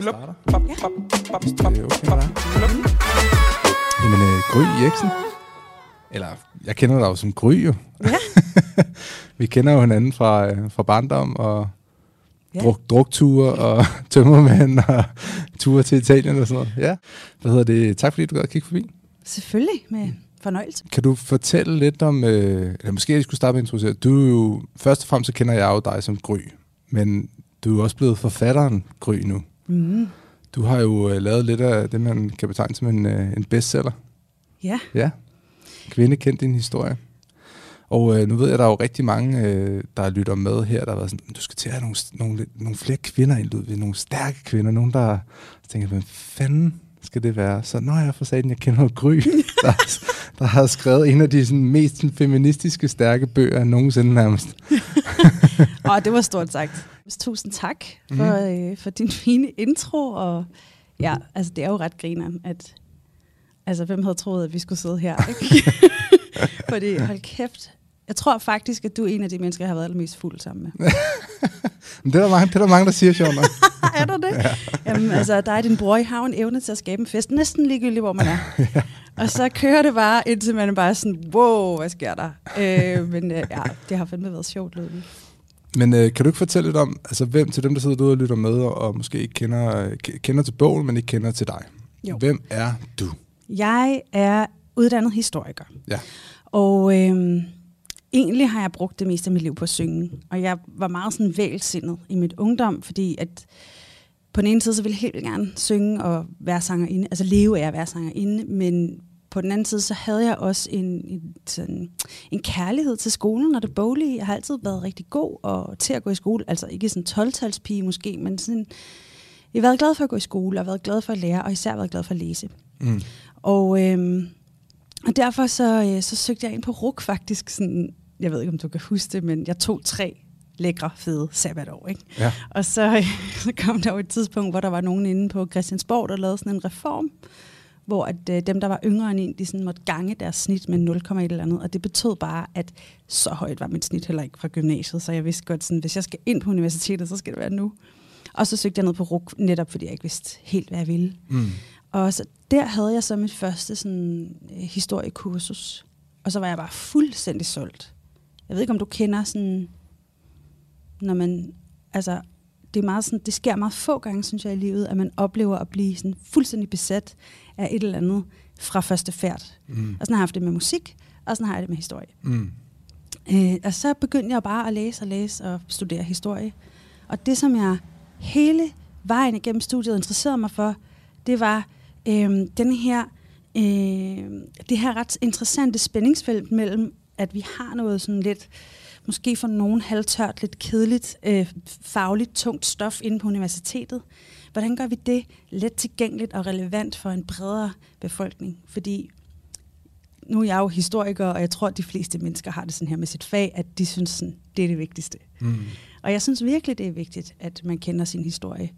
dig. Jamen, øh, Gry Jeksen. Eller, jeg kender dig jo som Gry jo. Ja. Vi kender jo hinanden fra, øh, fra barndom og Ja. druk, drukture og tømmermænd og ture til Italien og sådan noget. Ja. Hvad hedder det? Tak fordi du gad at kigge forbi. Selvfølgelig, med fornøjelse. Kan du fortælle lidt om, øh, eller måske jeg skulle starte med at introducere, du er jo, først og fremmest så kender jeg jo dig som Gry, men du er også blevet forfatteren Gry nu. Mm. Du har jo øh, lavet lidt af det, man kan betegne som en, øh, en bestseller. Ja, Ja. Kvinde kendt din historie. Og øh, nu ved jeg, at der er jo rigtig mange, øh, der lytter med her, der har været sådan, du skal til at have nogle, nogle, nogle flere kvinder ind, Ludvig, nogle stærke kvinder, nogen, der tænker, hvad fanden skal det være? Så når jeg for sagen, jeg kender jo Gry, der, der har skrevet en af de sådan, mest sådan, feministiske, stærke bøger nogensinde nærmest. og det var stort sagt. Tusind tak for, øh, for din fine intro. Og ja, altså det er jo ret grineren, at altså, hvem havde troet, at vi skulle sidde her? Ikke? Fordi hold kæft, jeg tror faktisk, at du er en af de mennesker, jeg har været allermest fuld sammen med. Det er der mange, det er der, mange der siger, sjovt nok. er du det? Ja. Jamen, altså, der er din bror, I en evne til at skabe en fest, næsten ligegyldigt, hvor man er. ja. Og så kører det bare, indtil man er bare sådan, wow, hvad sker der? Øh, men øh, ja, det har fandme været sjovt, Ludvig. Men øh, kan du ikke fortælle lidt om, altså hvem til dem, der sidder derude og lytter med, og, og måske ikke kender, øh, kender til bogen, men ikke kender til dig? Jo. Hvem er du? Jeg er uddannet historiker. Ja. Og øhm, egentlig har jeg brugt det meste af mit liv på at synge. Og jeg var meget sådan vælsindet i mit ungdom, fordi at på den ene side, så ville jeg helt vildt gerne synge og være sangerinde, altså leve af at være sangerinde, men på den anden side, så havde jeg også en, en, sådan, en kærlighed til skolen og det boglige. Jeg har altid været rigtig god og til at gå i skole, altså ikke sådan 12-talspige måske, men sådan, jeg har været glad for at gå i skole, og været glad for at lære, og især været glad for at læse. Mm. Og, øhm, og derfor så, øh, så søgte jeg ind på RUK faktisk. Sådan, jeg ved ikke, om du kan huske det, men jeg tog tre lækre, fede sabbatår. Ikke? Ja. Og så, så kom der jo et tidspunkt, hvor der var nogen inde på Christiansborg, der lavede sådan en reform, hvor at, øh, dem, der var yngre end en, de sådan måtte gange deres snit med 0,1 eller andet. Og det betød bare, at så højt var mit snit heller ikke fra gymnasiet. Så jeg vidste godt, sådan, hvis jeg skal ind på universitetet, så skal det være nu. Og så søgte jeg ned på RUK, netop fordi jeg ikke vidste helt, hvad jeg ville. Mm. Og så der havde jeg så mit første sådan, øh, historiekursus. Og så var jeg bare fuldstændig solgt. Jeg ved ikke, om du kender sådan, når man, altså, det, er meget sådan, det sker meget få gange, synes jeg, i livet, at man oplever at blive sådan fuldstændig besat af et eller andet fra første færd. Mm. Og sådan har jeg haft det med musik, og sådan har jeg det med historie. Mm. Øh, og så begyndte jeg bare at læse og læse og studere historie. Og det, som jeg hele vejen igennem studiet interesserede mig for, det var øh, den her, øh, det her ret interessante spændingsfelt mellem, at vi har noget sådan lidt, måske for nogen halvtørt, lidt kedeligt, øh, fagligt tungt stof inde på universitetet. Hvordan gør vi det let tilgængeligt og relevant for en bredere befolkning? Fordi nu er jeg jo historiker, og jeg tror, at de fleste mennesker har det sådan her med sit fag, at de synes, sådan, det er det vigtigste. Mm. Og jeg synes virkelig, det er vigtigt, at man kender sin historie.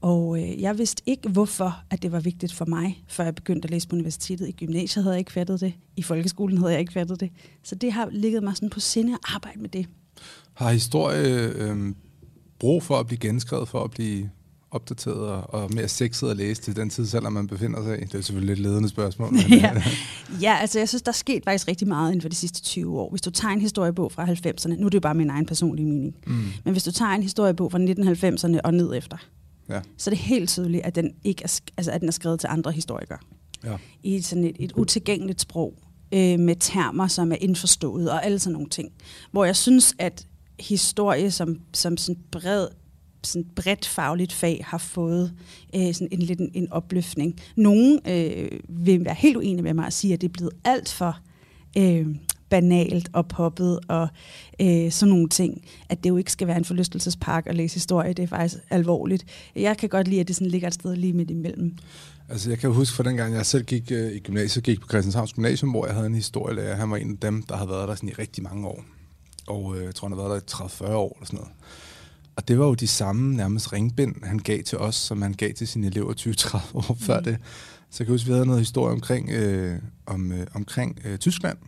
Og øh, jeg vidste ikke, hvorfor at det var vigtigt for mig, før jeg begyndte at læse på universitetet. I gymnasiet havde jeg ikke fattet det. I folkeskolen havde jeg ikke fattet det. Så det har ligget mig sådan på sinde at arbejde med det. Har historie øh, brug for at blive genskrevet, for at blive opdateret og, og mere sexet at læse til den tid, selvom man befinder sig i? Det er selvfølgelig lidt ledende spørgsmål. Men, ja. ja, altså jeg synes, der er sket faktisk rigtig meget inden for de sidste 20 år. Hvis du tager en historiebog fra 90'erne, nu er det jo bare min egen personlige mening, Mm. men hvis du tager en historiebog fra 1990'erne og ned efter, Ja. så er det helt tydeligt, at den, ikke er, altså, at den er skrevet til andre historikere. Ja. I sådan et, et utilgængeligt sprog, øh, med termer, som er indforstået og alle sådan nogle ting. Hvor jeg synes, at historie som, som sådan bred sådan bredt fagligt fag har fået øh, sådan en lidt en, en opløftning. Nogle øh, vil være helt uenige med mig og sige, at det er blevet alt for øh, banalt og poppet og øh, sådan nogle ting. At det jo ikke skal være en forlystelsespark at læse historie. Det er faktisk alvorligt. Jeg kan godt lide, at det sådan ligger et sted lige midt imellem. Altså, jeg kan huske fra dengang, jeg selv gik øh, i gymnasiet, gik på Christianshavns Gymnasium, hvor jeg havde en historielærer. Han var en af dem, der havde været der sådan i rigtig mange år. Og øh, jeg tror, han har været der i 30-40 år eller sådan noget. Og det var jo de samme nærmest ringbind, han gav til os, som han gav til sine elever 20-30 år før Mm. det. Så jeg kan huske, vi havde noget historie omkring, øh, om, øh, omkring øh, Tyskland.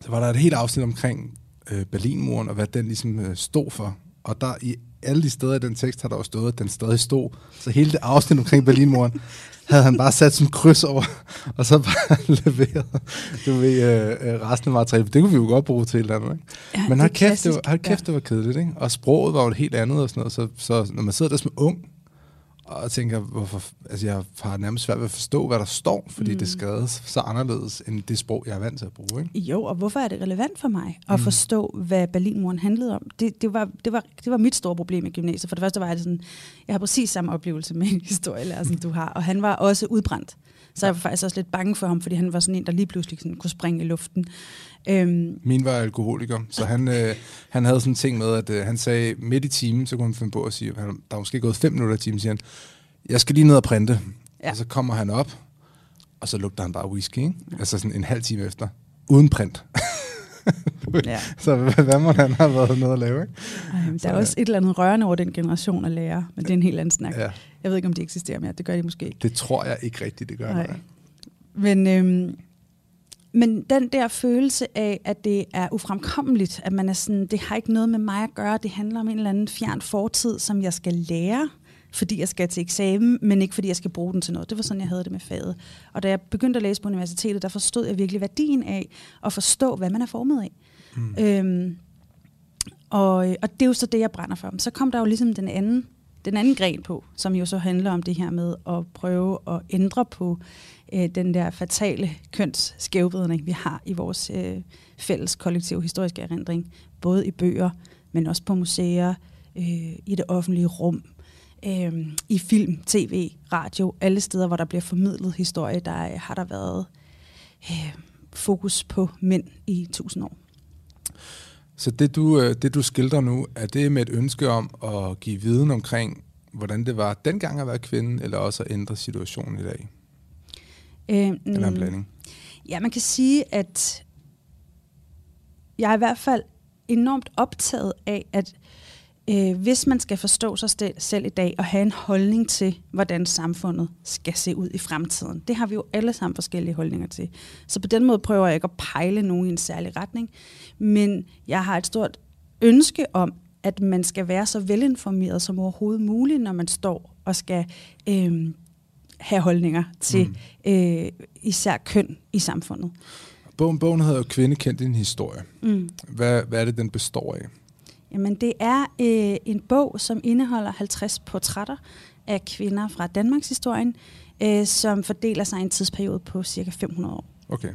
Så var der et helt afsnit omkring øh, Berlinmuren, og hvad den ligesom øh, stod for. Og der i alle de steder i den tekst har der jo stået, at den stadig stod. Så hele det afsnit omkring Berlinmuren, havde han bare sat sådan kryds over, og så bare leveret du ved, øh, øh, resten af materialet. Det kunne vi jo godt bruge til et eller andet. Ikke? Ja, Men det hold kæft, det klassisk, var, hold kæft, ja. det var kedeligt. Ikke? Og sproget var jo et helt andet og sådan noget. Så, så når man sidder der som ung, og tænker, hvorfor, altså jeg har nærmest svært ved at forstå, hvad der står, fordi mm. det er skrevet så anderledes end det sprog, jeg er vant til at bruge. Ikke? Jo, og hvorfor er det relevant for mig at mm. forstå, hvad Berlinmuren handlede om? Det, det, var, det, var, det var mit store problem i gymnasiet. For det første var jeg sådan, jeg har præcis samme oplevelse med en historielærer, som du har, og han var også udbrændt. Så jeg var faktisk også lidt bange for ham, fordi han var sådan en, der lige pludselig sådan kunne springe i luften. Øhm, Min var alkoholiker, så han, øh, han havde sådan en ting med, at øh, han sagde midt i timen, så kunne han finde på at sige, han, der er måske gået fem minutter i timen, siger han, jeg skal lige ned og printe. Ja. Og så kommer han op, og så lugter han bare whisky, ikke? Ja. altså sådan en halv time efter, uden print. ja. så hvad, må han have været nede at lave, ikke? Ej, men der Så, er ja. også et eller andet rørende over den generation af lærere, men det er en helt anden snak. Ja, Jeg ved ikke, om de eksisterer mere. Det gør de måske ikke. det tror jeg ikke rigtigt, det gør. Nej. Nej. Men, øhm, men den der følelse af, at det er ufremkommeligt, at man er sådan, det har ikke noget med mig at gøre, det handler om en eller anden fjern fortid, som jeg skal lære, fordi jeg skal til eksamen, men ikke fordi jeg skal bruge den til noget. Det var sådan, jeg havde det med faget. Og da jeg begyndte at læse på universitetet, der forstod jeg virkelig værdien af at forstå, hvad man er formet af. Mm. Øhm, og, og det er jo så det, jeg brænder for. Så kom der jo ligesom den anden, den anden gren på, som jo så handler om det her med at prøve at ændre på øh, den der fatale kønsskævvidning, vi har i vores øh, fælles kollektive historiske erindring, både i bøger, men også på museer, øh, i det offentlige rum, øh, i film, tv, radio, alle steder, hvor der bliver formidlet historie, der øh, har der været øh, fokus på mænd i tusind år. Så det du, øh, det, du skildrer nu, er det med et ønske om at give viden omkring, hvordan det var dengang at være kvinde, eller også at ændre situationen i dag? Øh, Eller en mm, blanding? Ja, man kan sige, at jeg er i hvert fald enormt optaget af, at øh, hvis man skal forstå sig selv i dag og have en holdning til, hvordan samfundet skal se ud i fremtiden, det har vi jo alle sammen forskellige holdninger til. Så på den måde prøver jeg ikke at pejle nogen i en særlig retning, men jeg har et stort ønske om, at man skal være så velinformeret som overhovedet muligt, når man står og skal øh, have holdninger til mm. øh, især køn i samfundet. Bogen, bogen hedder jo Kvinde kendt din historie. Mm. Hvad, hvad er det, den består af? Jamen, det er øh, en bog, som indeholder 50 portrætter af kvinder fra Danmarks historien, øh, som fordeler sig i en tidsperiode på cirka 500 år. Okay.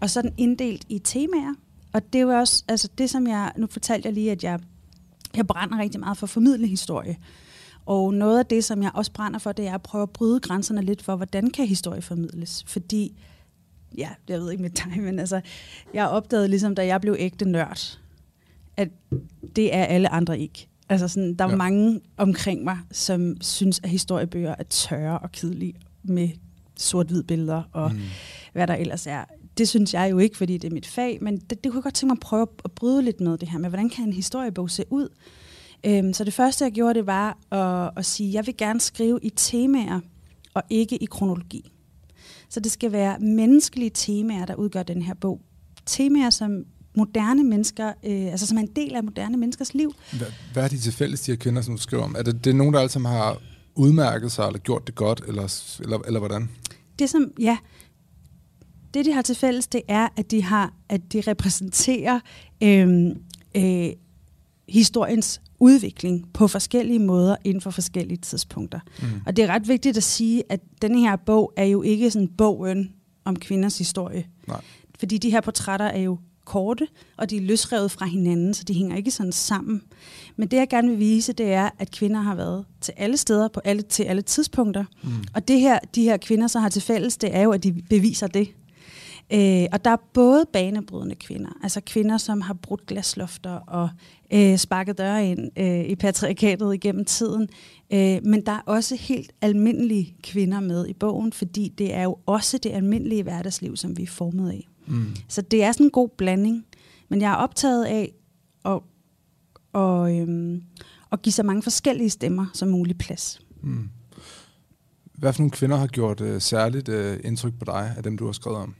Og så er den inddelt i temaer, og det er jo også altså det, som jeg... Nu fortalte jeg lige, at jeg, jeg brænder rigtig meget for at formidle historie. Og noget af det, som jeg også brænder for, det er at prøve at bryde grænserne lidt for, hvordan kan historie formidles. Fordi, ja, jeg ved ikke med dig, men altså, jeg opdagede ligesom, da jeg blev ægte nørd, at det er alle andre ikke. Altså sådan, der er Ja. mange omkring mig, som synes, at historiebøger er tørre og kedelige med sort-hvid billeder og mm. hvad der ellers er. Det synes jeg jo ikke, fordi det er mit fag, men det, det kunne jeg godt tænke mig at prøve at bryde lidt med det her med, hvordan kan en historiebog se ud? Øhm, så det første, jeg gjorde, det var at, at sige, at jeg vil gerne skrive i temaer og ikke i kronologi. Så det skal være menneskelige temaer, der udgør den her bog. Temaer, som moderne mennesker, øh, altså som er en del af moderne menneskers liv. Hvad, hvad er de til fælles, de her kvinder, som du skriver om? Er det, det er nogen, der alle sammen har udmærket sig, eller gjort det godt, eller, eller, eller hvordan? Det som, ja, det de har til fælles, det er, at de har, at de repræsenterer øh, øh, historiens udvikling på forskellige måder inden for forskellige tidspunkter. Mm. Og det er ret vigtigt at sige, at denne her bog er jo ikke sådan bogen om kvinders historie. Nej. Fordi de her portrætter er jo korte, og de er løsrevet fra hinanden, så de hænger ikke sådan sammen. Men det, jeg gerne vil vise, det er, at kvinder har været til alle steder, på alle, til alle tidspunkter. Mm. Og det her, de her kvinder så har til fælles, det er jo, at de beviser det. Øh, og der er både banebrydende kvinder, altså kvinder, som har brudt glaslofter og øh, sparket døre ind øh, i patriarkatet igennem tiden. Øh, men der er også helt almindelige kvinder med i bogen, fordi det er jo også det almindelige hverdagsliv, som vi er formet af. Mm. Så det er sådan en god blanding. Men jeg er optaget af at, og, øhm, at give så mange forskellige stemmer som muligt plads. Mm. Hvad for nogle kvinder har gjort øh, særligt øh, indtryk på dig, af dem, du har skrevet om?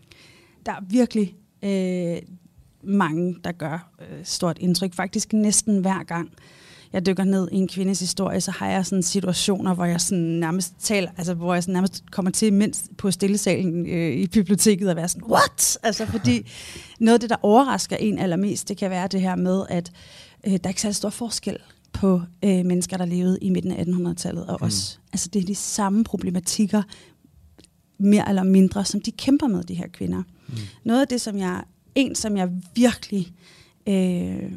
Der er virkelig øh, mange, der gør øh, stort indtryk. Faktisk næsten hver gang jeg dykker ned i en kvindes historie, så har jeg sådan situationer, hvor jeg sådan nærmest taler, altså hvor jeg sådan nærmest kommer til mindst på stillesalen øh, i biblioteket og være sådan, what? Altså fordi noget af det, der overrasker en allermest, det kan være det her med, at øh, der er ikke så stor forskel på øh, mennesker, der levede i midten af 1800-tallet og mm. os. Altså det er de samme problematikker, mere eller mindre, som de kæmper med, de her kvinder. Mm. Noget af det, som jeg, en som jeg virkelig øh,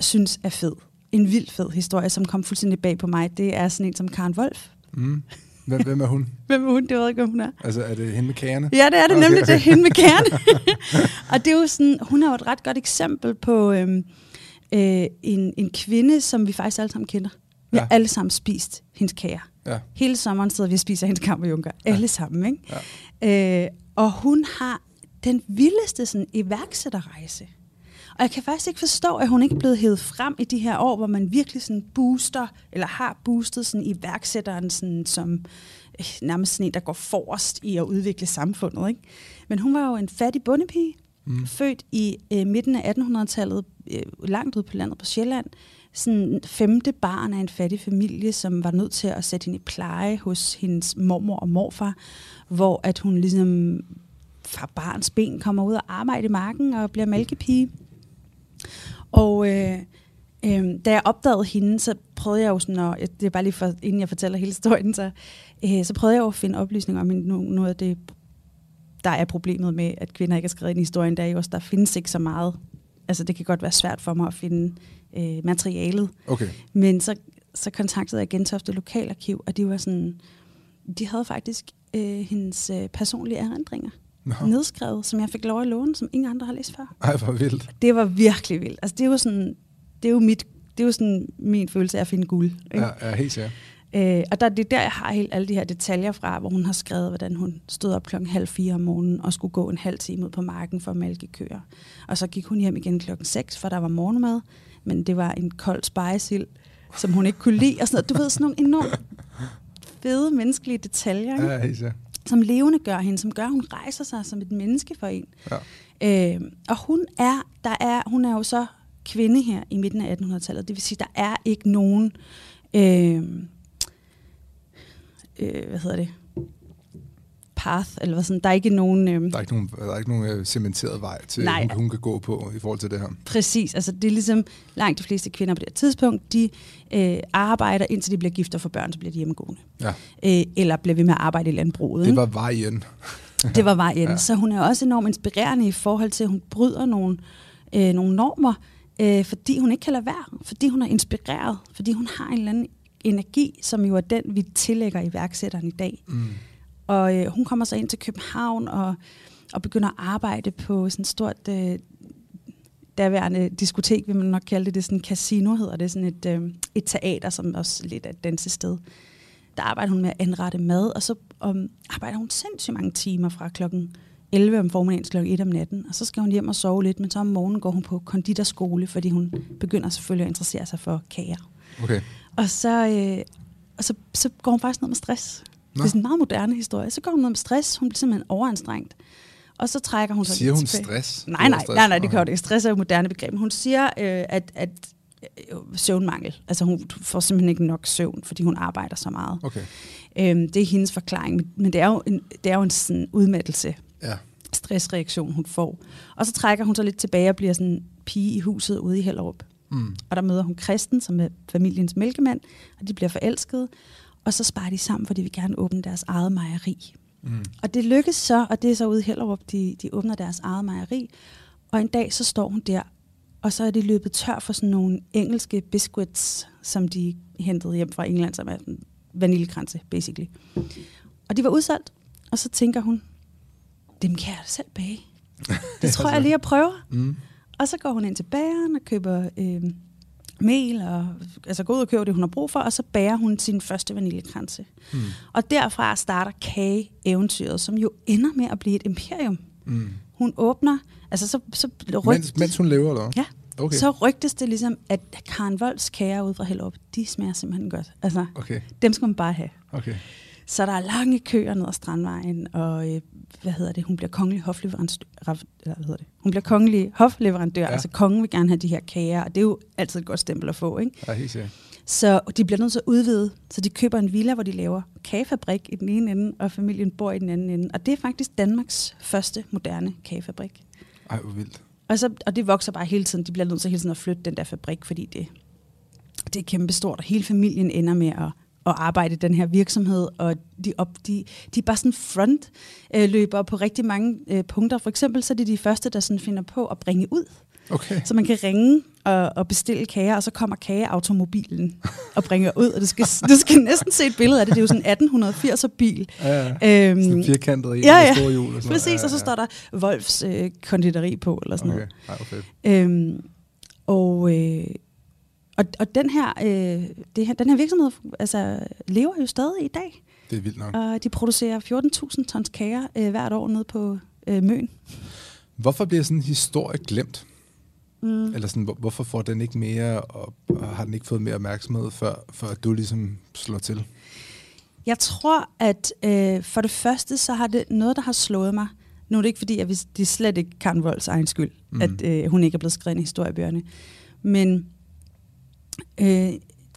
synes er fed, en vild fed historie, som kom fuldstændig bag på mig, det er sådan en som Karen Wolf. Mm. Hvem, hvem er hun? hvem er hun? Det ved jeg ikke, hun er. Altså, er det hende med kagerne? Ja, det er det okay. nemlig, det er hende med kagerne. og det er jo sådan, hun er jo et ret godt eksempel på øhm, øh, en, en kvinde, som vi faktisk alle sammen kender. Vi ja. har alle sammen spist hendes kager. Ja. Hele sommeren sidder vi og spiser hendes kammerjunker. Ja. Alle sammen, ikke? Ja. Øh, og hun har den vildeste sådan, iværksætterrejse. Og jeg kan faktisk ikke forstå, at hun ikke er blevet hævet frem i de her år, hvor man virkelig sådan booster, eller har boostet sådan iværksætteren sådan, som øh, nærmest sådan en, der går forrest i at udvikle samfundet. Ikke? Men hun var jo en fattig bondepige, mm. født i øh, midten af 1800-tallet, øh, langt ude på landet på Sjælland, sådan femte barn af en fattig familie, som var nødt til at sætte hende i pleje hos hendes mormor og morfar, hvor at hun ligesom fra barns ben kommer ud og arbejder i marken og bliver mælkepige. Og øh, øh, da jeg opdagede hende, så prøvede jeg jo sådan, og det er bare lige for, inden jeg fortæller hele historien, så, øh, så prøvede jeg jo at finde oplysninger om noget af det, der er problemet med, at kvinder ikke er skrevet ind i historien, der er jo også, der findes ikke så meget. Altså det kan godt være svært for mig at finde øh, materialet. Okay. Men så, så kontaktede jeg Gentofte Lokalarkiv, og de var sådan, de havde faktisk øh, hendes øh, personlige erindringer. Nå. nedskrevet, som jeg fik lov at låne, som ingen andre har læst før. Ej, hvor vildt. Det var virkelig vildt. Altså, det er jo sådan, det er jo mit, det er jo sådan min følelse af at finde guld. Ikke? Ja, ja, helt sikkert. Øh, og der, det er der, jeg har helt alle de her detaljer fra, hvor hun har skrevet, hvordan hun stod op klokken halv fire om morgenen og skulle gå en halv time ud på marken for at mælke køer. Og så gik hun hjem igen klokken 6, for der var morgenmad, men det var en kold spejesild, som hun ikke kunne lide. Og sådan noget. Du ved, sådan nogle enormt fede menneskelige detaljer. Ikke? Ja, helt sikkert som levende gør hende, som gør, at hun rejser sig som et menneske for en. Ja. Øh, og hun er, der er, hun er jo så kvinde her i midten af 1800-tallet. Det vil sige, der er ikke nogen, øh, øh, hvad hedder det, path, eller sådan. Der er ikke nogen... Øh, der er ikke nogen, der er ikke nogen øh, cementeret vej til, nej, hun, hun kan gå på i forhold til det her. Præcis. Altså, det er ligesom langt de fleste kvinder på det her tidspunkt, de øh, arbejder, indtil de bliver gift og får børn, så bliver de hjemmegående. Ja. Øh, eller bliver ved med at arbejde i landbruget. Det var vejen. det var vejen. Ja. Så hun er også enormt inspirerende i forhold til, at hun bryder nogle, øh, nogle normer, øh, fordi hun ikke kan lade være. Fordi hun er inspireret. Fordi hun har en eller anden energi, som jo er den, vi tillægger iværksætteren i dag. Mm. Og øh, hun kommer så ind til København og, og begynder at arbejde på sådan et stort øh, daværende diskotek, vil man nok kalde det. Det er sådan en casino, hedder det. Sådan et, øh, et teater, som også lidt er et dansested. Der arbejder hun med at anrette mad, og så um, arbejder hun sindssygt mange timer fra klokken 11 om formiddagen til klokken 1 om natten. Og så skal hun hjem og sove lidt, men så om morgenen går hun på konditorskole, fordi hun begynder selvfølgelig at interessere sig for kager. Okay. Og så, øh, og så, så går hun faktisk ned med stress. Nå. Det er sådan en meget moderne historie. Så går hun ned med stress. Hun bliver simpelthen overanstrengt. Og så trækker hun sig Siger hun tilbage. stress? Nej, nej, nej, nej, det kan jo ikke. Stress er jo moderne begreb. Hun siger, øh, at, at øh, søvnmangel. Altså hun får simpelthen ikke nok søvn, fordi hun arbejder så meget. Okay. Øhm, det er hendes forklaring, men det er jo en, det er jo en sådan udmattelse. Ja. Stressreaktion, hun får. Og så trækker hun sig lidt tilbage og bliver sådan pige i huset ude i Hellerup. Mm. Og der møder hun Kristen, som er familiens mælkemand, og de bliver forelskede. Og så sparer de sammen, for de vil gerne åbne deres eget mejeri. Mm. Og det lykkes så, og det er så ude i Hellerup, de, de åbner deres eget mejeri. Og en dag, så står hun der, og så er de løbet tør for sådan nogle engelske biscuits, som de hentede hjem fra England, som er vaniljekranse, basically. Og de var udsolgt, og så tænker hun, dem kan jeg selv bage. Det tror jeg lige, jeg prøver. Mm. Og så går hun ind til bageren og køber øh, mel, og altså gå ud og købe det, hun har brug for, og så bærer hun sin første vaniljekranse. Mm. Og derfra starter kage-eventyret, som jo ender med at blive et imperium. Mm. Hun åbner, altså så, så rygtes, mens, mens hun lever, eller Ja, okay. så rygtes det ligesom, at Karen Volds kager ud fra Hellerup, de smager simpelthen godt. Altså, okay. dem skal man bare have. Okay. Så der er lange køer ned ad Strandvejen, og øh, hvad hedder det, hun bliver kongelig hofleverandør, eller hvad hedder det, hun bliver kongelig hofleverandør, ja. altså kongen vil gerne have de her kager, og det er jo altid et godt stempel at få, ikke? Ja, helt sikkert. Så de bliver nødt til at udvide, så de køber en villa, hvor de laver kagefabrik i den ene ende, og familien bor i den anden ende. Og det er faktisk Danmarks første moderne kagefabrik. Ej, hvor vildt. Og, så, og det vokser bare hele tiden. De bliver nødt til hele tiden at flytte den der fabrik, fordi det, det er kæmpestort, og hele familien ender med at, at arbejde i den her virksomhed, og de, op, de, de er bare sådan frontløber på rigtig mange øh, punkter. For eksempel så er det de første, der sådan finder på at bringe ud. Okay. Så man kan ringe og, og bestille kager, og så kommer kageautomobilen og bringer ud. Og du skal, du skal næsten se et billede af det. Det er jo sådan en 1880'er bil. Ja, ja. Øhm, Sådan firkantet en ja, ja. store hjul. Og sådan. Præcis, og så står der Wolfs øh, konditori på, eller sådan Okay, noget. Ej, fedt. Øhm, og, øh, og, og den, her, øh, det her, den her virksomhed altså, lever jo stadig i dag, Det er vildt nok. og de producerer 14.000 tons kager øh, hvert år nede på øh, Møn. Hvorfor bliver sådan en historie glemt? Mm. Eller sådan, hvor- hvorfor får den ikke mere, og, og har den ikke fået mere opmærksomhed, før, før du ligesom slår til? Jeg tror, at øh, for det første, så har det noget, der har slået mig. Nu er det ikke fordi, at det er slet ikke Karen Volds egen skyld, Mm. at øh, hun ikke er blevet skrevet i historiebøgerne. Men øh,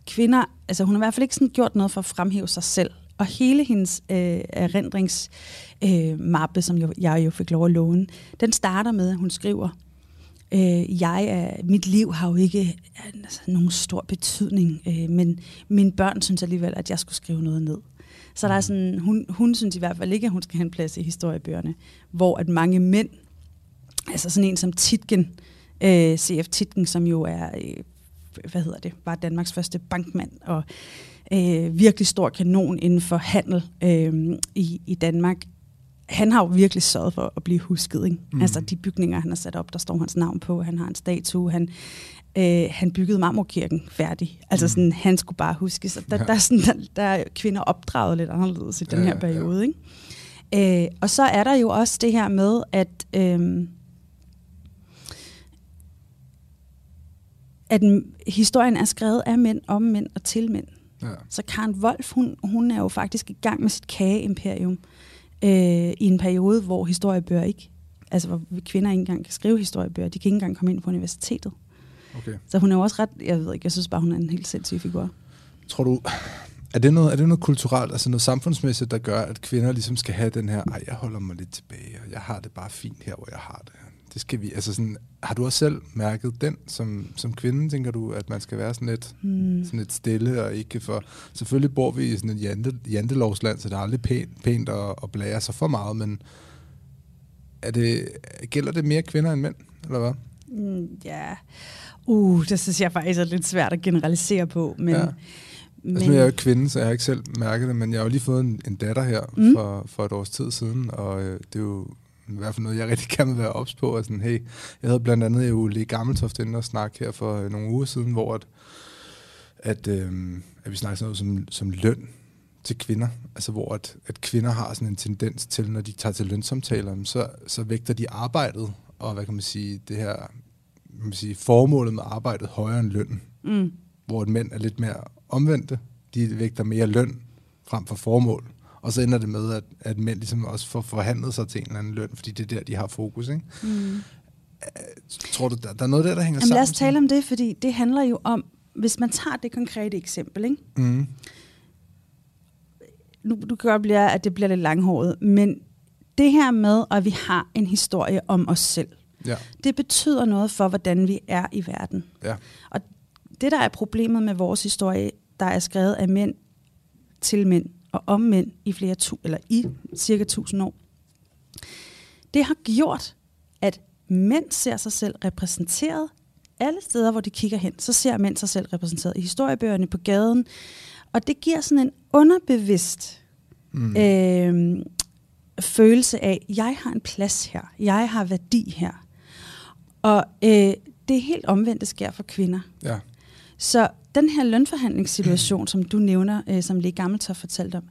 kvinder, altså hun har i hvert fald ikke sådan gjort noget for at fremhæve sig selv. Og hele hendes øh, erindringsmappe, øh, mappe, som jeg, jeg jo fik lov at låne, den starter med, at hun skriver, øh, jeg er, mit liv har jo ikke altså, nogen stor betydning, øh, men mine børn synes alligevel, at jeg skulle skrive noget ned. Så der er sådan, hun, hun synes i hvert fald ikke, at hun skal have en plads i historiebøgerne, hvor at mange mænd, altså sådan en som Titgen, øh, CF Titgen, som jo er, øh, hvad hedder det, var Danmarks første bankmand, og øh, virkelig stor kanon inden for handel øh, i, i Danmark, han har jo virkelig sørget for at blive husket. Ikke? Mm. Altså de bygninger, han har sat op, der står hans navn på, han har en statue, han, øh, han byggede Marmorkirken færdig. Altså Mm. sådan, han skulle bare huske. Så der, Ja. der, er sådan, der, der er kvinder opdraget lidt anderledes i den Ja, her ja. periode. Ikke? Øh, og så er der jo også det her med, at, øh, at en- historien er skrevet af mænd, om mænd og til mænd. Ja. Så Karen Wolf, hun, hun er jo faktisk i gang med sit kageimperium øh, i en periode, hvor historiebøger ikke, altså hvor kvinder ikke engang kan skrive historiebøger, de kan ikke engang komme ind på universitetet. Okay. Så hun er jo også ret, jeg ved ikke, jeg synes bare, hun er en helt sindssyg figur. Tror du, er det, noget, er det noget kulturelt, altså noget samfundsmæssigt, der gør, at kvinder ligesom skal have den her, ej, jeg holder mig lidt tilbage, og jeg har det bare fint her, hvor jeg har det. Det skal vi, altså sådan, har du også selv mærket den som, som kvinde, tænker du, at man skal være sådan lidt, Hmm. sådan lidt stille, og ikke for, selvfølgelig bor vi i sådan et jante, jantelovsland, så det er aldrig pænt, pænt at, at blære sig for meget, men er det, gælder det mere kvinder end mænd, eller hvad? Mm, ja, uh, det synes jeg faktisk er lidt svært at generalisere på, men... Ja. men Altså, nu er jeg jo kvinde, så jeg har ikke selv mærket det, men jeg har jo lige fået en, en datter her mm. Mm. for, for et års tid siden, og øh, det er jo i hvert fald noget, jeg rigtig gerne vil være ops på. Og sådan, hey, jeg havde blandt andet jo lige Gammeltoft inde og snakke her for øh, nogle uger siden, hvor at, at, øh, at vi snakker sådan noget som, som løn til kvinder. Altså hvor at, at kvinder har sådan en tendens til, når de tager til lønsamtaler, så, så vægter de arbejdet, og hvad kan man sige, det her kan man sige, formålet med arbejdet højere end lønnen Mm, hvor et mænd er lidt mere omvendte. De vægter mere løn frem for formål. Og så ender det med, at, at mænd ligesom også får forhandlet sig til en eller anden løn, fordi det er der, de har fokus. Ikke? mm. Tror du, der, der er noget der, der hænger Jamen, sammen? lad os tale om det, fordi det handler jo om, hvis man tager det konkrete eksempel, ikke? Mm. nu, du kan godt blive, at det bliver lidt langhåret, men det her med, at vi har en historie om os selv, Ja, det betyder noget for, hvordan vi er i verden. ja. Og det, der er problemet med vores historie, der er skrevet af mænd til mænd og om mænd i flere tu, eller i cirka tusind år, det har gjort, at mænd ser sig selv repræsenteret alle steder, hvor de kigger hen, så ser mænd sig selv repræsenteret i historiebøgerne på gaden. Og det giver sådan en underbevidst Mm. øh, følelse af, jeg har en plads her, jeg har værdi her. Og øh, det er helt omvendt, det sker for kvinder. ja. Så den her lønforhandlingssituation, som du nævner, øh, som Lee Gammeltoft fortalte om,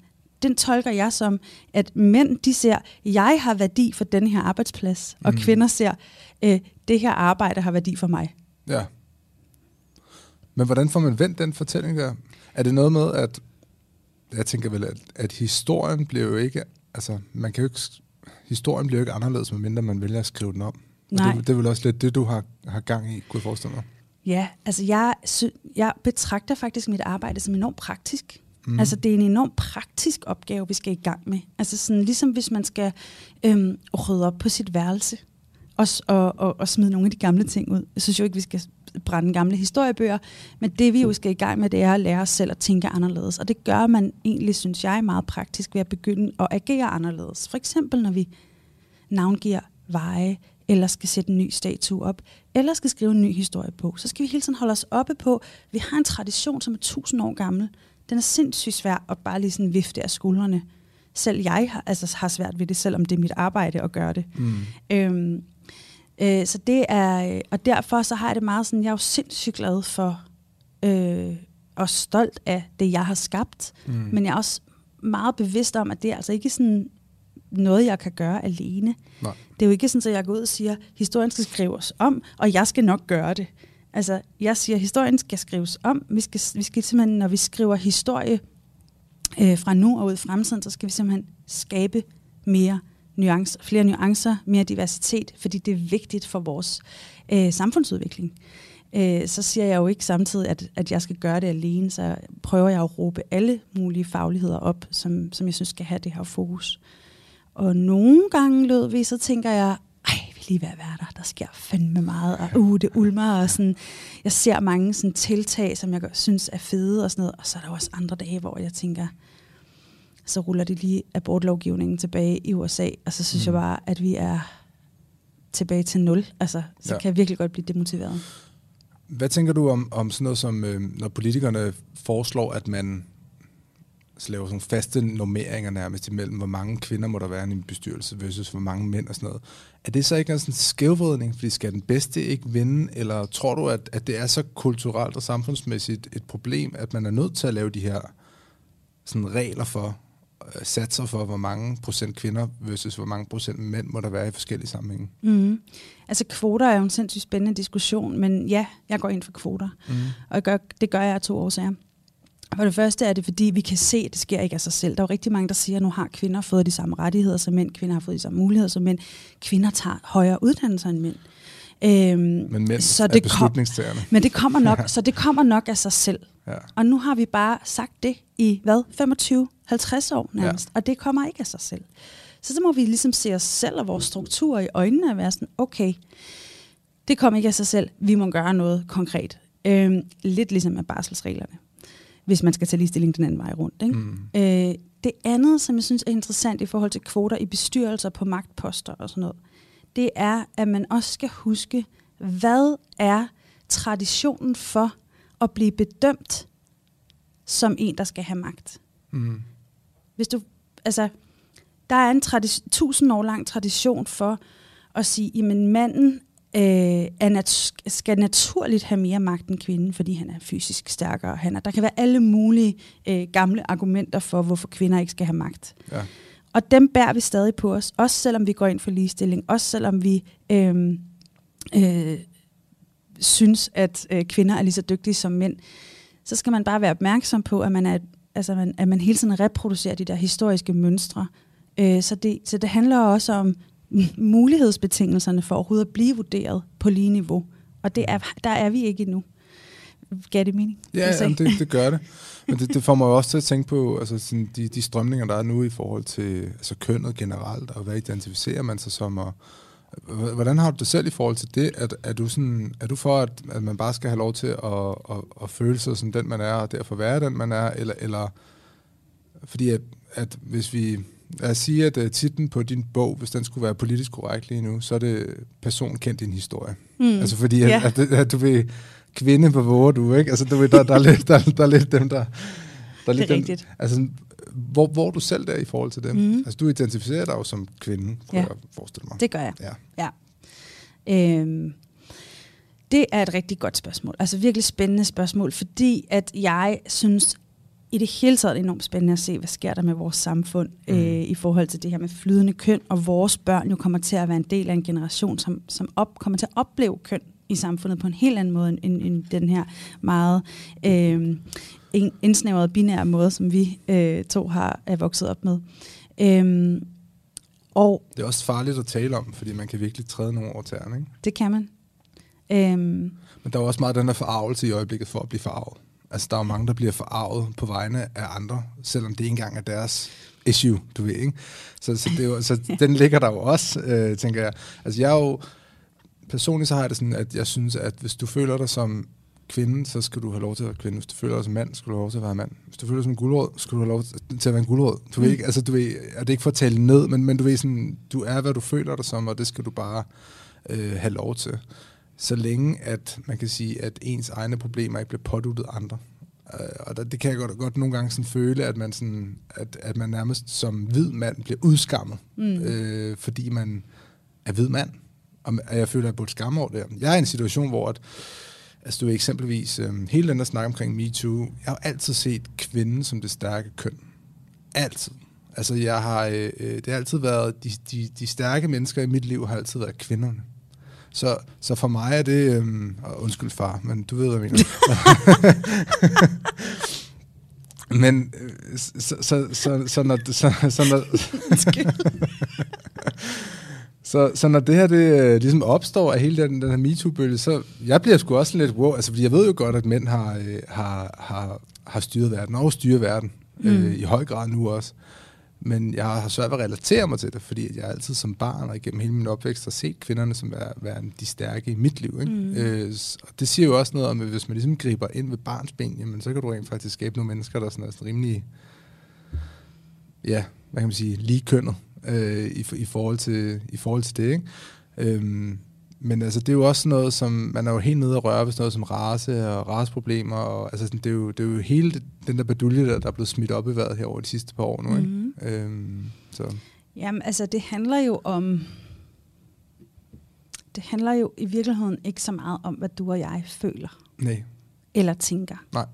den tolker jeg som, at mænd de ser, jeg har værdi for den her arbejdsplads, og Mm. kvinder ser, øh, det her arbejde har værdi for mig. Ja. Men hvordan får man vendt den fortælling der? Er det noget med, at jeg tænker vel, at, at historien bliver jo ikke, altså man kan jo ikke historien bliver jo ikke anderledes, medmindre man vælger at skrive den om. Nej. Og det, det er vel også lidt det, du har, har gang i, kunne jeg forestille mig. Ja, altså jeg, jeg betragter faktisk mit arbejde som enormt praktisk. Mm. Altså det er en enormt praktisk opgave, vi skal i gang med. Altså sådan, ligesom hvis man skal øhm, rydde op på sit værelse og, og, og, og smide nogle af de gamle ting ud. Jeg synes jo ikke, vi skal brænde gamle historiebøger, men det vi jo skal i gang med, det er at lære os selv at tænke anderledes. Og det gør man egentlig, synes jeg, meget praktisk ved at begynde at agere anderledes. For eksempel når vi navngiver veje, eller skal sætte en ny statue op, eller skal skrive en ny historie på. Så skal vi hele tiden holde os oppe på, vi har en tradition, som er tusind år gammel. Den er sindssygt svær at bare lige sådan vifte af skuldrene. Selv jeg har, altså, har svært ved det, selvom det er mit arbejde at gøre det. Mm. Øhm, øh, så det er, og derfor så har jeg det meget sådan, jeg er jo sindssygt glad for, øh, og stolt af det, jeg har skabt. Mm. Men jeg er også meget bevidst om, at det er altså ikke sådan noget, jeg kan gøre alene. Nej. Det er jo ikke sådan, at jeg går ud og siger, historien skal skrives om, og jeg skal nok gøre det. Altså, jeg siger, historien skal skrives om. Vi skal, vi skal simpelthen, når vi skriver historie øh, fra nu og ud i fremtiden, så skal vi simpelthen skabe mere nuancer, flere nuancer, mere diversitet, fordi det er vigtigt for vores øh, samfundsudvikling. Øh, så siger jeg jo ikke samtidig, at, at jeg skal gøre det alene, så prøver jeg at råbe alle mulige fagligheder op, som, som jeg synes skal have det her fokus. Og nogle gange lød vi, så tænker jeg, ej, vi er lige ved at være der. Der sker fandme meget, og uh, det ulmer, og sådan, jeg ser mange sådan tiltag, som jeg synes er fede og sådan noget, og så er der også andre dage, hvor jeg tænker, så ruller de lige abortlovgivningen tilbage i USA, og så synes mm. jeg bare, at vi er tilbage til nul. Altså, så Ja. kan jeg virkelig godt blive demotiveret. Hvad tænker du om, om sådan noget som, øh, når politikerne foreslår, at man så laver sådan faste normeringer nærmest imellem, hvor mange kvinder må der være i en bestyrelse versus hvor mange mænd og sådan noget. Er det så ikke en sådan skævvridning, fordi skal den bedste ikke vinde, eller tror du, at, at det er så kulturelt og samfundsmæssigt et problem, at man er nødt til at lave de her sådan regler for, øh, satser for, hvor mange procent kvinder versus hvor mange procent mænd må der være i forskellige sammenhænge? Mm. Altså kvoter er jo en sindssygt spændende diskussion, men ja, jeg går ind for kvoter. Mm. Og jeg gør, det gør jeg af to årsager. For det første er det, fordi vi kan se, at det sker ikke af sig selv. Der er jo rigtig mange, der siger, at nu har kvinder fået de samme rettigheder som mænd, kvinder har fået de samme muligheder som mænd, kvinder tager højere uddannelser end mænd. Øhm, Men mænd så det kom, men det kommer nok, så det kommer nok af sig selv. Ja. Og nu har vi bare sagt det i, hvad, 25-50 år nærmest, ja. og det kommer ikke af sig selv. Så så må vi ligesom se os selv og vores strukturer i øjnene og være sådan, okay, det kommer ikke af sig selv, vi må gøre noget konkret. Øhm, lidt ligesom med barselsreglerne, hvis man skal tage ligestilling den anden vej rundt. Ikke? Mm. Øh, det andet, som jeg synes er interessant i forhold til kvoter i bestyrelser på magtposter og sådan noget, det er, at man også skal huske, hvad er traditionen for at blive bedømt som en, der skal have magt. Mm. Hvis du, altså, der er en tusind år lang tradition for at sige, at manden øh, er nat- skal naturligt have mere magt end kvinden, fordi han er fysisk stærkere. Han er, der kan være alle mulige øh, gamle argumenter for, hvorfor kvinder ikke skal have magt. Ja. Og dem bærer vi stadig på os, også selvom vi går ind for ligestilling, også selvom vi øh, øh, synes, at øh, kvinder er lige så dygtige som mænd. Så skal man bare være opmærksom på, at man, er, altså man, at man hele tiden reproducerer de der historiske mønstre. Øh, så, det, så det handler også om mulighedsbetingelserne for overhovedet at blive vurderet på lige niveau. Og det er, der er vi ikke endnu. Gav det mening? Ja, jamen, det, det gør det. Men det, det får mig også til at tænke på altså, sådan, de, de strømninger, der er nu i forhold til altså, kønnet generelt, og hvad identificerer man sig som, og hvordan har du det selv i forhold til det? Er, er, du, sådan, er du for, at, at man bare skal have lov til at, at, at føle sig som den, man er, og derfor være den, man er, eller, eller fordi at, at hvis vi, os sige, at uh, titlen på din bog, hvis den skulle være politisk korrekt lige nu, så er det person kendt din historie. Mm. Altså fordi, at, Ja. at, at, at du vil kvinde på våger du, ikke? Altså du ved, der, der, er lidt, der, der er lidt dem, der... Der Det er dem, rigtigt. Altså, hvor, hvor er du selv der i forhold til dem? Mhm. Altså du identificerer dig jo som kvinde, kunne Ja. jeg forestille mig. Det gør jeg. Ja. Ja. Øhm, det er et rigtig godt spørgsmål. Altså virkelig spændende spørgsmål, fordi at jeg synes i det hele taget enormt spændende at se, hvad sker der med vores samfund Mm. øh, i forhold til det her med flydende køn, og vores børn jo kommer til at være en del af en generation, som, som op, kommer til at opleve køn i samfundet på en helt anden måde, end, end den her meget øh, indsnævrede binære måde, som vi øh, to har er vokset op med. Øhm, Og Det er også farligt at tale om, fordi man kan virkelig træde nogle over tæerne, ikke? det kan man. Øhm, Men der er også meget den der forarvelse i øjeblikket for at blive forarvet. Altså, der er jo mange, der bliver forarvet på vegne af andre, selvom det ikke engang er deres issue, du ved, ikke? Så, så, det er jo, så den ligger der jo også, øh, tænker jeg. Altså, jeg er jo... Personligt så har jeg det sådan, at jeg synes, at hvis du føler dig som kvinde, så skal du have lov til at være kvinde. Hvis du føler dig som mand, skal du have lov til at være mand. Hvis du føler dig som guldråd, skal du have lov til at være en guldråd. Du ved Mm. ikke, altså du ved, er det ikke for at tale ned, men, men du ved sådan, du er, hvad du føler dig som, og det skal du bare øh, have lov til. Så længe, at man kan sige, at ens egne problemer ikke bliver påduttet andre. Øh, og der, det kan jeg godt, godt nogle gange sådan føle, at man, sådan, at, at man nærmest som hvid mand bliver udskammet, mm. øh, fordi man er hvid mand. Og og jeg føler, at jeg burde skamme over det. Jeg er i en situation, hvor at, altså du eksempelvis, øh, hele den der snak omkring MeToo, jeg har altid set kvinden som det stærke køn. Altid. Altså jeg har, øh, øh, det har altid været, de, de, de stærke mennesker i mit liv har altid været kvinderne. Så, så for mig er det, øh, og undskyld far, men du ved, hvad jeg mener. men øh, så, så, så, så, når, så, så, når, så, så når det her det, øh, ligesom opstår af hele den, den her MeToo-bølge, så jeg bliver sgu også lidt wow, altså fordi jeg ved jo godt, at mænd har, øh, har, har, har styret verden, og styrer verden, mm. øh, i høj grad nu også. Men jeg har svært ved at relatere mig til det, fordi jeg altid som barn og igennem hele min opvækst har set kvinderne som være, være de stærke i mit liv. Ikke? Mm. Øh, og det siger jo også noget om, at hvis man ligesom griber ind ved barns ben, jamen, så kan du rent faktisk skabe nogle mennesker, der sådan er sådan rimelig, ja, hvad kan man sige, ligekønnet øh, i, i, forhold til, i forhold til det. Ikke? Øhm, men altså, det er jo også noget, som man er jo helt nede og røre ved sådan noget som race og raceproblemer. Og, altså, sådan, det, er jo, det er jo hele den der badulje, der, der er blevet smidt op i vejret her over de sidste par år nu. Ikke? Mhm. Øhm, så Jamen, altså, det handler jo om... Det handler jo i virkeligheden ikke så meget om, hvad du og jeg føler nej, eller tænker. nej.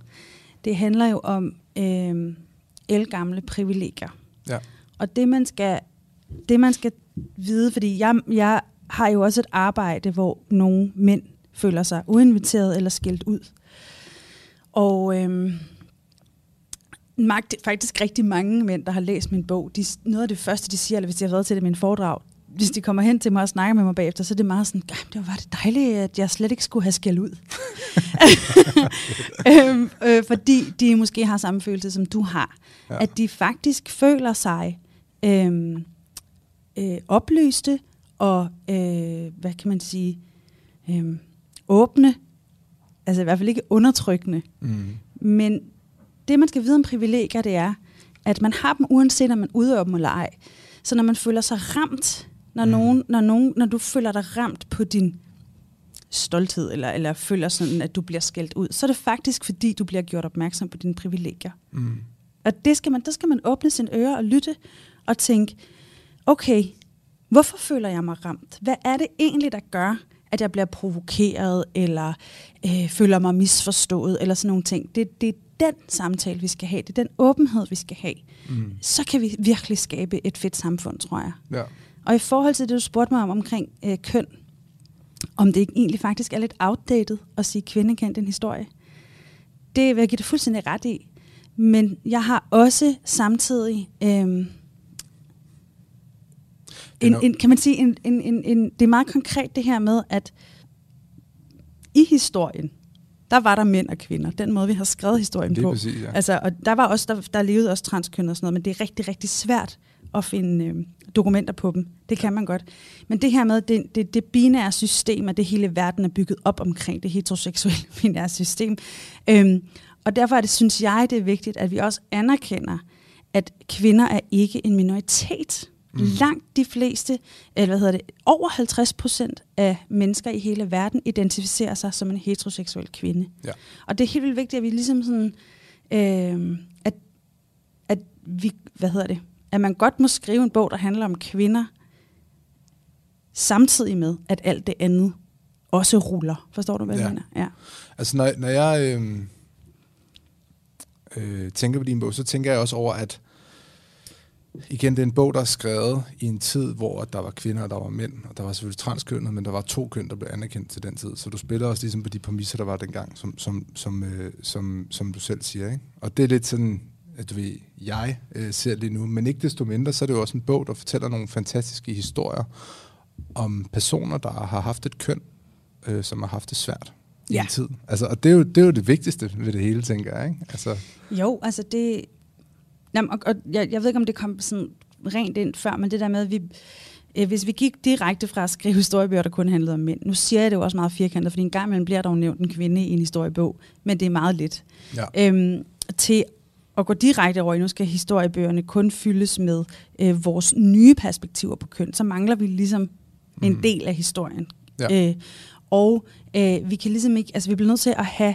Det handler jo om øh, elgamle privilegier. Ja. Og det man skal, det man skal vide, fordi jeg, jeg har jo også et arbejde, hvor nogle mænd føler sig uinviteret eller skilt ud. Og øhm, magt, faktisk rigtig mange mænd, der har læst min bog, de, noget af det første, de siger, eller hvis de har været til det i min foredrag, hvis de kommer hen til mig og snakker med mig bagefter, så er det meget sådan, "Ej, det var det dejligt, at jeg slet ikke skulle have skæld ud. øhm, øh, fordi de måske har samme følelse, som du har. Ja. At de faktisk føler sig øhm, øh, oplyste og, øh, hvad kan man sige, øh, åbne. Altså i hvert fald ikke undertrykkende. Mm. Men det, man skal vide om privilegier, det er, at man har dem uanset om man udøver dem eller ej. Så når man føler sig ramt, når, Mm. nogen, når, nogen, når du føler dig ramt på din stolthed, eller, eller føler sådan, at du bliver skældt ud, så er det faktisk, fordi du bliver gjort opmærksom på dine privilegier. Mm. Og det skal man, der skal man åbne sine ører og lytte og tænke, okay, hvorfor føler jeg mig ramt? Hvad er det egentlig, der gør, at jeg bliver provokeret, eller øh, føler mig misforstået, eller sådan nogle ting? Det, det den samtale, vi skal have. Det er den åbenhed, vi skal have. Mm. Så kan vi virkelig skabe et fedt samfund, tror jeg. Ja. Og i forhold til det, du spurgte mig om omkring øh, køn, om det ikke egentlig faktisk er lidt outdated at sige, kvinde kendt en historie. Det vil jeg give det fuldstændig ret i. Men jeg har også samtidig, øhm, en, en, kan man sige, en, en, en, en, det er meget konkret det her med, at i historien, der var der mænd og kvinder. Den måde, vi har skrevet historien Lige på. præcis, ja. Altså, og der var også, der, der levede også transkønnet og sådan noget, men det er rigtig, rigtig svært at finde øh, dokumenter på dem. Det kan man godt. Men det her med, det, det, det binære system, at det hele verden er bygget op omkring det heteroseksuelle binære system. Øhm, og derfor er det, synes jeg, det er vigtigt, at vi også anerkender, at kvinder er ikke en minoritet. Mm. Langt de fleste, eller hvad hedder det, over 50 procent af mennesker i hele verden identificerer sig som en heteroseksuel kvinde. Ja. Og det er helt vildt vigtigt, at vi ligesom sådan, øh, at, at vi, hvad hedder det, at man godt må skrive en bog, der handler om kvinder, samtidig med, at alt det andet også ruller. Forstår du, hvad Ja. jeg mener? Ja. Altså, når, når jeg øh, øh, tænker på din bog, så tænker jeg også over, at igen, det er en bog, der er skrevet i en tid, hvor der var kvinder og der var mænd, og der var selvfølgelig transkønnet, men der var to køn, der blev anerkendt til den tid. Så du spiller også ligesom på de præmisser, der var dengang, som, som, som, øh, som, som du selv siger. Ikke? Og det er lidt sådan, at du ved, jeg øh, ser lige nu. Men ikke desto mindre, så er det jo også en bog, der fortæller nogle fantastiske historier om personer, der har haft et køn, øh, som har haft det svært i Ja. en tid. Altså, og det er, jo, det er jo det vigtigste ved det hele, tænker jeg. Ikke? Altså, Jo, altså det... Jamen, og, og jeg, jeg ved ikke, om det kom sådan rent ind før, men det der med, at vi, øh, hvis vi gik direkte fra at skrive historiebøger, der kun handlede om mænd, nu siger jeg det jo også meget firkantet, fordi en gang imellem bliver der jo nævnt en kvinde i en historiebog, men det er meget lidt. ja. Øhm, til at gå direkte over i, nu skal historiebøgerne kun fyldes med øh, vores nye perspektiver på køn, så mangler vi ligesom en Mhm. del af historien. Ja. Øh, og øh, vi kan ligesom ikke, altså vi bliver nødt til at have,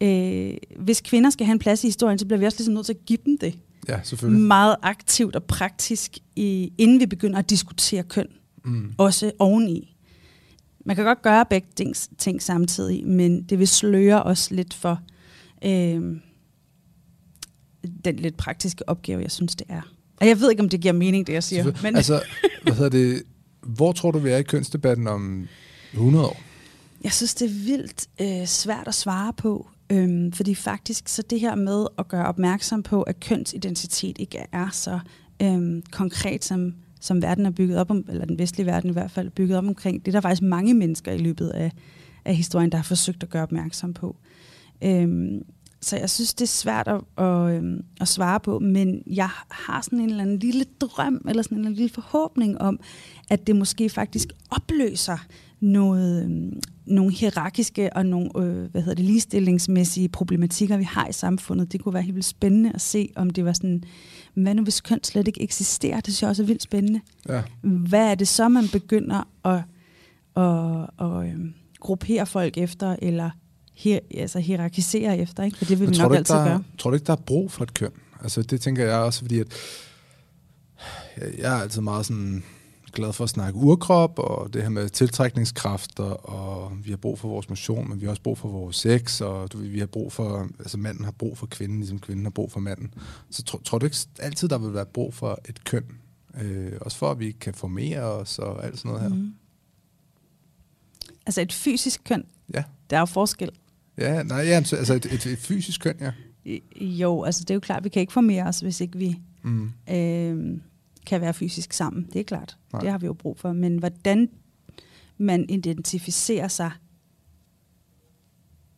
øh, hvis kvinder skal have en plads i historien, så bliver vi også ligesom nødt til at give dem det ja, selvfølgelig. meget aktivt og praktisk, i, inden vi begynder at diskutere køn, Mm. også oveni. Man kan godt gøre begge ting, ting samtidig, men det vil sløre os lidt for øh, den lidt praktiske opgave, jeg synes, det er. Og jeg ved ikke, om det giver mening, det jeg siger. Men Altså, hvad hedder det? Hvor tror du, vi er i kønsdebatten om 100 år? jeg synes, det er vildt øh, svært at svare på. Øhm, fordi faktisk, så det her med at gøre opmærksom på, at kønsidentitet ikke er så øhm, konkret, som, som verden er bygget op om, eller den vestlige verden i hvert fald, er bygget op omkring, det er der faktisk mange mennesker i løbet af, af historien, der har forsøgt at gøre opmærksom på. Øhm, så jeg synes, det er svært at, at, øhm, at svare på, men jeg har sådan en eller anden lille drøm, eller sådan en eller anden lille forhåbning om, at det måske faktisk opløser noget, øhm, nogle hierarkiske og nogle øh, hvad hedder det, ligestillingsmæssige problematikker, vi har i samfundet. Det kunne være helt vildt spændende at se, om det var sådan, hvad nu hvis køn slet ikke eksisterer? Det synes jeg også er vildt spændende. Ja. Hvad er det så, man begynder at, at, at, at øhm, gruppere folk efter, eller hier, altså hierarkisere efter? Ikke? For det vil Men vi nok ikke, altid der, gøre. tror du ikke, der er brug for et køn? Altså, det tænker jeg også, fordi at jeg er altid meget sådan glad for at snakke urkrop, og det her med tiltrækningskræfter, og vi har brug for vores motion, men vi har også brug for vores sex, og du, vi har brug for, altså manden har brug for kvinden, ligesom kvinden har brug for manden. Så tror, tror du ikke altid, der vil være brug for et køn? Øh, også for, at vi kan formere os og alt sådan noget her. Mm. Altså et fysisk køn, Ja. der er jo forskel. Ja, nej, ja, altså et, et, et fysisk køn, ja. Jo, altså det er jo klart, vi kan ikke formere os, hvis ikke vi Mm. øh, kan være fysisk sammen. Det er klart. Nej. Nej. Det har vi jo brug for. Men hvordan man identificerer sig,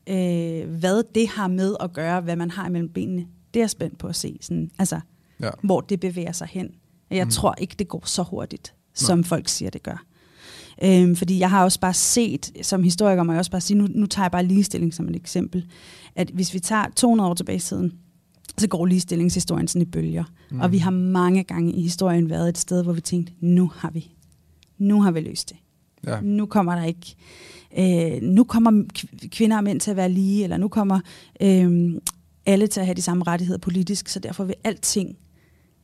øh, hvad det har med at gøre, hvad man har imellem benene, det er jeg spændt på at se. Sådan, altså, Ja. hvor det bevæger sig hen. Jeg Mm. tror ikke, det går så hurtigt, som folk siger, det gør. Øhm, fordi jeg har også bare set, som historiker må jeg også bare sige, nu, nu tager jeg bare ligestilling som et eksempel, at hvis vi tager 200 år tilbage i tiden, så går ligestillingshistorien sådan i bølger. Mm. Og vi har mange gange i historien været et sted, hvor vi tænkte, nu har vi, nu har vi løst det. Ja. Nu kommer der ikke, øh, nu kommer kv- kvinder og mænd til at være lige, eller nu kommer øh, alle til at have de samme rettigheder politisk, så derfor vil alting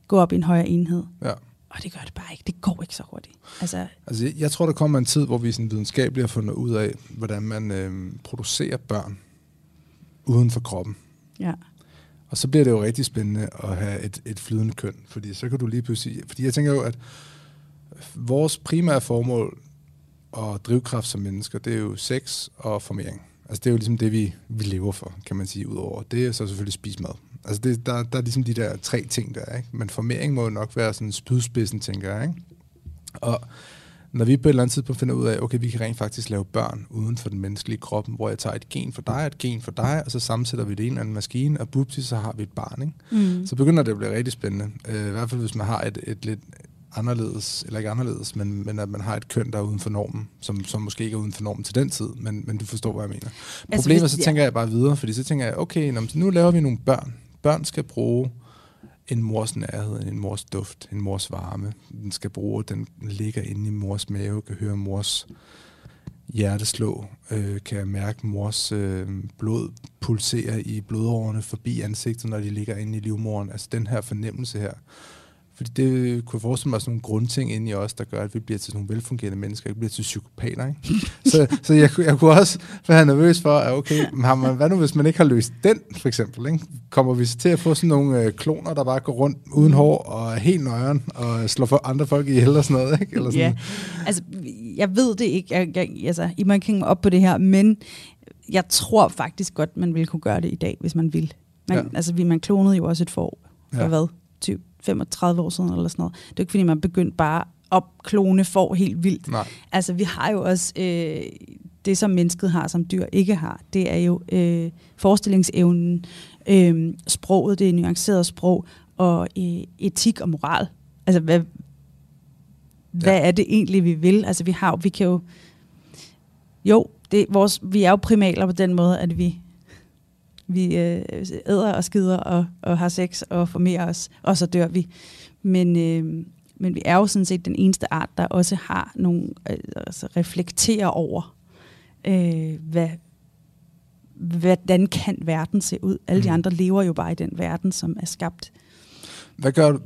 gå op i en højere enhed. ja. Og det gør det bare ikke. Det går ikke så hurtigt. Altså, Altså, jeg- jeg tror, der kommer en tid, hvor vi sådan videnskabeligt har fundet ud af, hvordan man øh, producerer børn uden for kroppen. ja. Og så bliver det jo rigtig spændende at have et, et flydende køn, fordi så kan du lige pludselig... Fordi jeg tænker jo, at vores primære formål og drivkraft som mennesker, det er jo sex og formering. Altså det er jo ligesom det, vi, vi lever for, kan man sige, udover. Det er så selvfølgelig spise mad. Altså det, der, der er ligesom de der tre ting der, ikke? Men formering må jo nok være sådan spydspidsen, tænker jeg, ikke? Og når vi på et eller andet tidspunkt finder ud af, okay, vi kan rent faktisk lave børn uden for den menneskelige krop, hvor jeg tager et gen for dig, et gen for dig, og så sammensætter vi det i en eller anden maskine, og bupti, så har vi et barn, ikke? Mm. Så begynder det at blive rigtig spændende. Øh, I hvert fald, hvis man har et, et lidt anderledes, eller ikke anderledes, men, men at man har et køn, der er uden for normen, som, som måske ikke er uden for normen til den tid, men, men du forstår, hvad jeg mener. Altså, Problemet, hvis- så ja. tænker jeg bare videre, fordi så tænker jeg, okay, nå, nu laver vi nogle børn. Børn skal bruge en mors nærhed, en mors duft, en mors varme. Den skal bruge, den ligger inde i mors mave, kan høre mors hjerte slå, øh, kan mærke mors øh, blod pulsere i blodårene forbi ansigtet, når de ligger inde i livmoderen. Altså den her fornemmelse her. Fordi det kunne jeg forestille mig sådan nogle grundting inde i os, der gør, at vi bliver til nogle velfungerende mennesker, ikke bliver til psykopater. Ikke? så så jeg, kunne- jeg kunne også være nervøs for, at okay, har man, hvad nu hvis man ikke har løst den, for eksempel? Ikke? Kommer vi så til at få sådan nogle øh, kloner, der bare går rundt uden hår og helt nøjeren og slår for andre folk ihjel og sådan noget? Ikke? Eller sådan. Ja, altså, jeg ved det ikke. Jeg, jeg, altså, I må ikke hænge mig op på det her, men jeg tror faktisk godt, man ville kunne gøre det i dag, hvis man vil. Man, Ja. Altså, man klonede jo også et får for ja. hvad, 20, 35 år siden eller sådan noget. Det er ikke, fordi man begyndte bare at klone får helt vildt. Nej. Altså, vi har jo også øh, det, som mennesket har, som dyr ikke har. Det er jo øh, forestillingsevnen, øh, sproget, det er nuanceret sprog, og øh, etik og moral. Altså, hvad, hvad er det egentlig, vi vil? Altså, vi har vi kan jo... Jo, det, vores, vi er jo primaler på den måde, at vi vi øh, æder og skider og, og har sex og formerer os, og så dør vi. Men, øh, men vi er jo sådan set den eneste art, der også har nogle, øh, altså reflekterer over, øh, hvad, hvordan kan verden se ud. Alle de Mm. andre lever jo bare i den verden, som er skabt. Hvad gør du,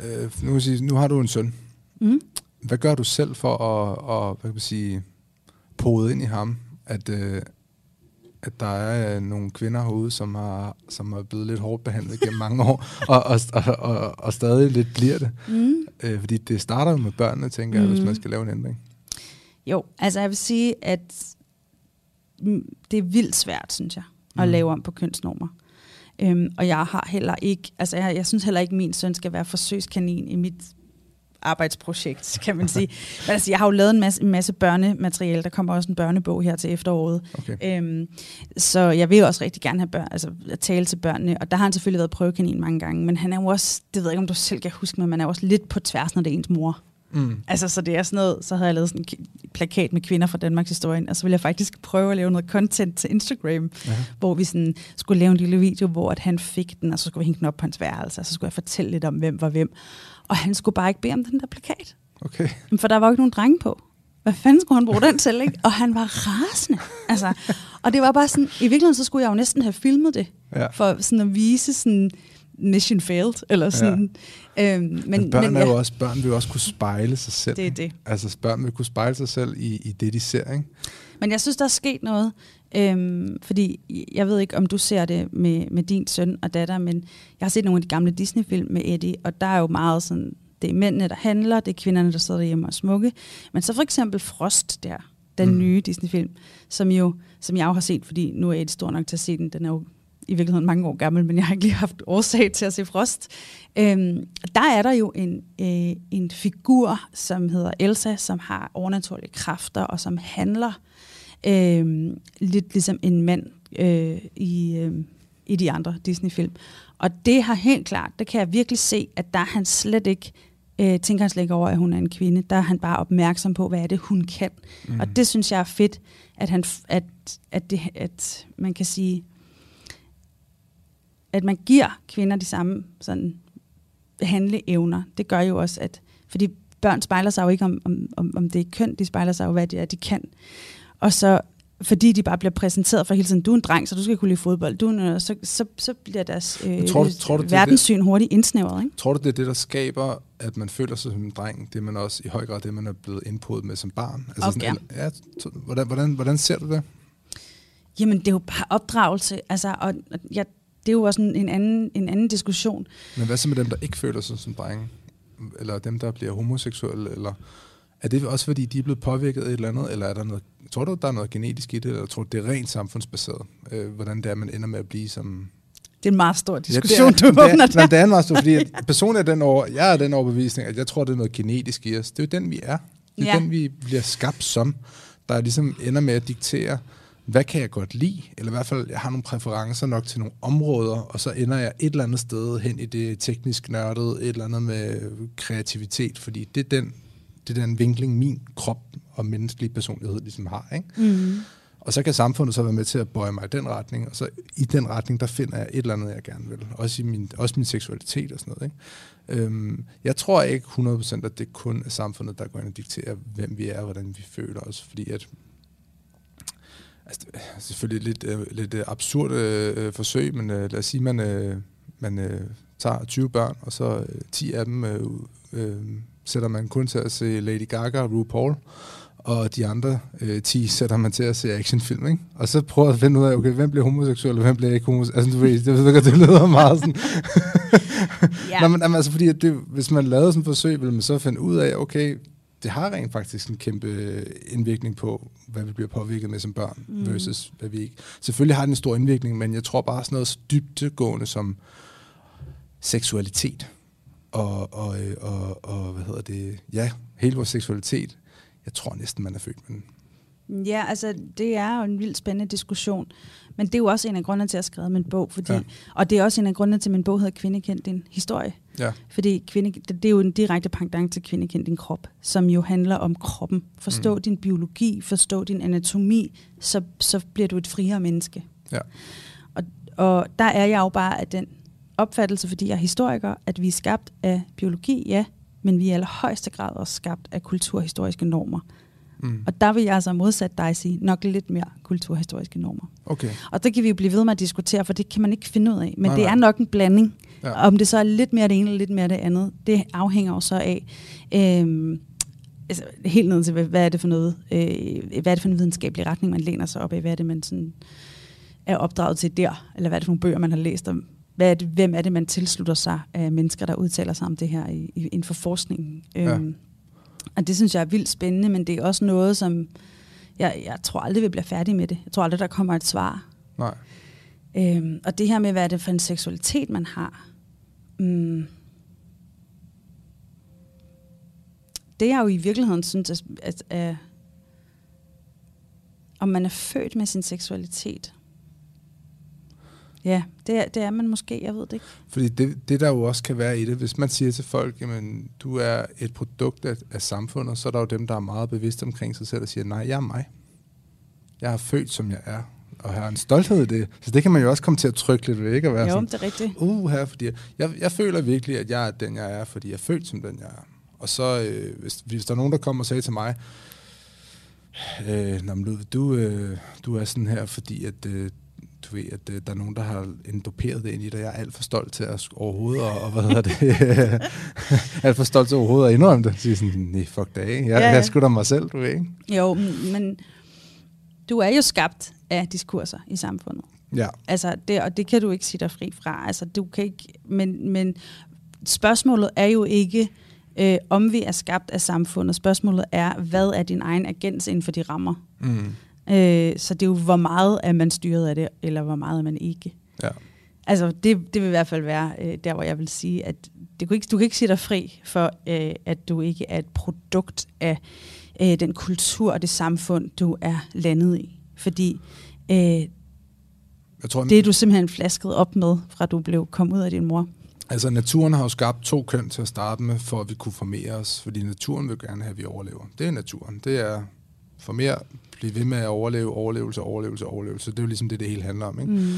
øh, nu, sige, nu har du en søn. Mm. Hvad gør du selv for at, at hvad kan man sige, pode ind i ham, at, øh, at der er øh, nogle kvinder herude, som har, som er blevet lidt hårdt behandlet gennem mange år, og, og, og, og, og stadig lidt bliver det? Mm. Øh, fordi det starter jo med børnene, tænker jeg, hvis Mm. man skal lave en ændring. Jo, altså jeg vil sige, at mm, det er vildt svært, synes jeg, at Mm. lave om på kønsnormer. Øhm, og jeg har heller ikke, altså jeg, jeg synes heller ikke, at min søn skal være forsøgskanin i mit arbejdsprojekt, kan man sige. Men altså, jeg har jo lavet en masse, en masse børnemateriale. Der kommer også en børnebog her til efteråret. Okay. Øhm, så jeg vil også rigtig gerne have børn, altså at tale til børnene. Og der har han selvfølgelig været prøvekanin mange gange. Men han er jo også, det ved jeg ikke, om du selv kan huske, men man er jo også lidt på tværs, når det er ens mor. Mm. Altså, så det er sådan noget, så havde jeg lavet sådan en plakat med kvinder fra Danmarks historie, og så ville jeg faktisk prøve at lave noget content til Instagram, Ja. hvor vi sådan skulle lave en lille video, hvor at han fik den, og så skulle vi hænge den op på hans værelse, og så skulle jeg fortælle lidt om, hvem var hvem. Og han skulle bare ikke bede om den der plakat, Okay. for der var jo ikke nogen drenge på. Hvad fanden skulle han bruge den til, ikke? Og han var rasende. Altså, og det var bare sådan, i virkeligheden så skulle jeg jo næsten have filmet det, Ja. for sådan at vise sådan, mission failed, eller sådan. Ja. Øhm, men, Men, børn, men, er ja, jo også, børn vil jo også kunne spejle sig selv. det er det. Altså børn vil kunne spejle sig selv i, i det, de ser, ikke? Men jeg synes, der er sket noget, øhm, fordi jeg ved ikke, om du ser det med, med din søn og datter, men jeg har set nogle af de gamle Disney-film med Eddie, og der er jo meget sådan, det er mændene, der handler, det er kvinderne, der sidder derhjemme og smukke. Men så for eksempel Frost der, den mm. nye Disney-film, som, jo, som jeg jo har set, fordi nu er Eddie stor nok til at se den, den er jo i virkeligheden mange år gammel, men jeg har ikke lige haft årsag til at se Frost. Øhm, der er der jo en, øh, en figur, som hedder Elsa, som har overnaturlige kræfter, og som handler øh, lidt ligesom en mand øh, i, øh, i de andre Disney-film. Og det har helt klart, det kan jeg virkelig se, at der er han slet ikke, øh, tænker han slet ikke over, at hun er en kvinde. Der er han bare opmærksom på, hvad er det, hun kan. Mm. Og det synes jeg er fedt, at, han, at, at, det, at man kan sige, at man giver kvinder de samme sådan, handleevner. Det gør jo også, at fordi børn spejler sig jo ikke om, om, om, om det er køn, de spejler sig jo, hvad det er, de kan. Og så fordi de bare bliver præsenteret for hele tiden, du er en dreng, så du skal kunne lide fodbold, du en, så, så, så bliver deres øh, tror du- tror du, det er verdenssyn hurtigt indsnævret. Ikke? Tror du, det er det, der skaber, at man føler sig som en dreng? Det er man også i høj grad det, man er blevet indpodet med som barn. Altså Okay. ja, t- hvordan, hvordan, hvordan ser du det? Jamen, det er jo bare opdragelse, altså, og og jeg, det er jo også en, en, anden, en anden diskussion. Men hvad så med dem, der ikke føler sig som drenge? Eller dem, der bliver homoseksuelle? Eller er det også, fordi de er blevet påvirket af et eller andet? Eller er der noget, tror du, der er noget genetisk i det? Eller tror du, det er rent samfundsbaseret? Øh, hvordan det er, man ender med at blive som... Det er en meget stor Ja, diskussion, det er, du åbner er, der. det er en meget stor, fordi at personligt er den over, jeg er den overbevisning, at jeg tror, det er noget genetisk i os. Det er jo den, vi er. Det er Ja. den, vi bliver skabt som, der ligesom ender med at diktere, hvad kan jeg godt lide? Eller i hvert fald, jeg har nogle præferencer nok til nogle områder, og så ender jeg et eller andet sted hen i det teknisk nørdede, et eller andet med kreativitet, fordi det er den, det er den vinkling, min krop og menneskelig personlighed ligesom har. Ikke? Mm. Og så kan samfundet så være med til at bøje mig i den retning, og så i den retning, der finder jeg et eller andet, jeg gerne vil. Også, i min, også min seksualitet og sådan noget. Ikke? Øhm, jeg tror ikke 100% at det kun er samfundet, der går ind og dikterer, hvem vi er og hvordan vi føler os. Fordi at altså, selvfølgelig lidt, øh, lidt øh, absurd øh, forsøg, men øh, lad os sige, man, øh, man øh, tager 20 børn, og så øh, 10 af dem øh, øh, sætter man kun til at se Lady Gaga og RuPaul, og de andre øh, 10 sætter man til at se actionfilm, ikke? Og så prøver at finde ud af, okay, hvem bliver homoseksuel, og hvem bliver ikke homoseksuel? Altså, du ved, det, ved, det lyder meget sådan... Ja. Nå, men altså, fordi det, hvis man lavede sådan et forsøg, ville man så finde ud af, okay, det har rent faktisk en kæmpe indvirkning på, hvad vi bliver påvirket med som børn, mm. versus hvad vi ikke. Selvfølgelig har det en stor indvirkning, men jeg tror bare sådan noget så dybtegående som, seksualitet. Og, og, øh, og, og, hvad hedder det? Ja, hele vores seksualitet. Jeg tror næsten, man er født med den. Ja, altså det er jo en vildt spændende diskussion. Men det er jo også en af grundene til, at jeg har skrevet min bog. Fordi, ja. Og det er også en af grundene til, at min bog hedder Kvindekendt din historie. Ja. Fordi kvinde, det, det er jo en direkte pendant til Kvindekendt din krop, som jo handler om kroppen. Forstå mm. din biologi, forstå din anatomi, så, så bliver du et friere menneske. Ja. Og, og der er jeg jo bare af den opfattelse, fordi jeg er historiker, at vi er skabt af biologi, ja, men vi er i allerhøjeste grad også skabt af kulturhistoriske normer. Mm. Og der vil jeg altså modsat dig sige, nok lidt mere kulturhistoriske normer. Okay. Og det kan vi jo blive ved med at diskutere, for det kan man ikke finde ud af. Men Nej, det nej. er nok en blanding. Ja. Om det så er lidt mere det ene eller lidt mere det andet, det afhænger jo så af, øhm, altså, helt ned til, hvad, er det for noget, øh, hvad er det for en videnskabelig retning, man læner sig op af, hvad er det, man sådan er opdraget til der, eller hvad er det for nogle bøger, man har læst om, hvad er det, hvem er det, man tilslutter sig af mennesker, der udtaler sig om det her i, i, inden for forskningen. Ja. Øhm, og det synes jeg er vildt spændende, men det er også noget, som jeg, jeg tror aldrig, vi bliver færdige med det. Jeg tror aldrig, der kommer et svar. Nej. Øhm, og det her med, hvad er det for en seksualitet, man har. Mm, det jeg jo i virkeligheden synes, at, at, at om man er født med sin seksualitet. Ja, det er, det er man måske, jeg ved det ikke. Fordi det, det, der jo også kan være i det, hvis man siger til folk, jamen, du er et produkt af, af samfundet, så er der jo dem, der er meget bevidste omkring sig selv og siger, nej, jeg er mig. Jeg er født, som jeg er, og har en stolthed i det. Så det kan man jo også komme til at trykke lidt ved, ikke? At være Jo, sådan, det er rigtigt. uh, her, fordi jeg, jeg føler virkelig, at jeg er den, jeg er, fordi jeg er født som den, jeg er. Og så, øh, hvis, hvis der er nogen, der kommer og sagde til mig, øh, Nå, men Ludvig, du, øh, du er sådan her, fordi at, øh, du ved, at øh, der er nogen, der har endoperet det ind i dig. Jeg er alt for stolt til at overhovedet, og, og hvad hedder det, alt for stolt til overhovedet at indrømme det. Så sådan, nej, fuck det af. Jeg, Ja, ja, jeg da mig selv, du ved, ikke? Jo, men du er jo skabt af diskurser i samfundet. Ja, Altså, det, og det kan du ikke sige dig fri fra. Altså, du kan ikke, men, men spørgsmålet er jo ikke, øh, om vi er skabt af samfundet. Spørgsmålet er, hvad er din egen agens inden for de rammer? mm, Øh, så det er jo, hvor meget er man styret af det, eller hvor meget er man ikke. ja. Altså, det, det vil i hvert fald være øh, der, hvor jeg vil sige, at det kunne ikke, du kan ikke sige dig fri for, øh, at du ikke er et produkt af øh, den kultur og det samfund, du er landet i. Fordi øh, Jeg tror, det er du simpelthen flasket op med, fra du blev kom ud af din mor. Altså, naturen har jo skabt to køn til at starte med, for at vi kunne formere os. Fordi naturen vil gerne have, at vi overlever. Det er naturen. Det er formere, blive ved med at overleve, overlevelse, overlevelse, overlevelse. Det er jo ligesom det, det hele handler om. Ikke? Mm. Mm.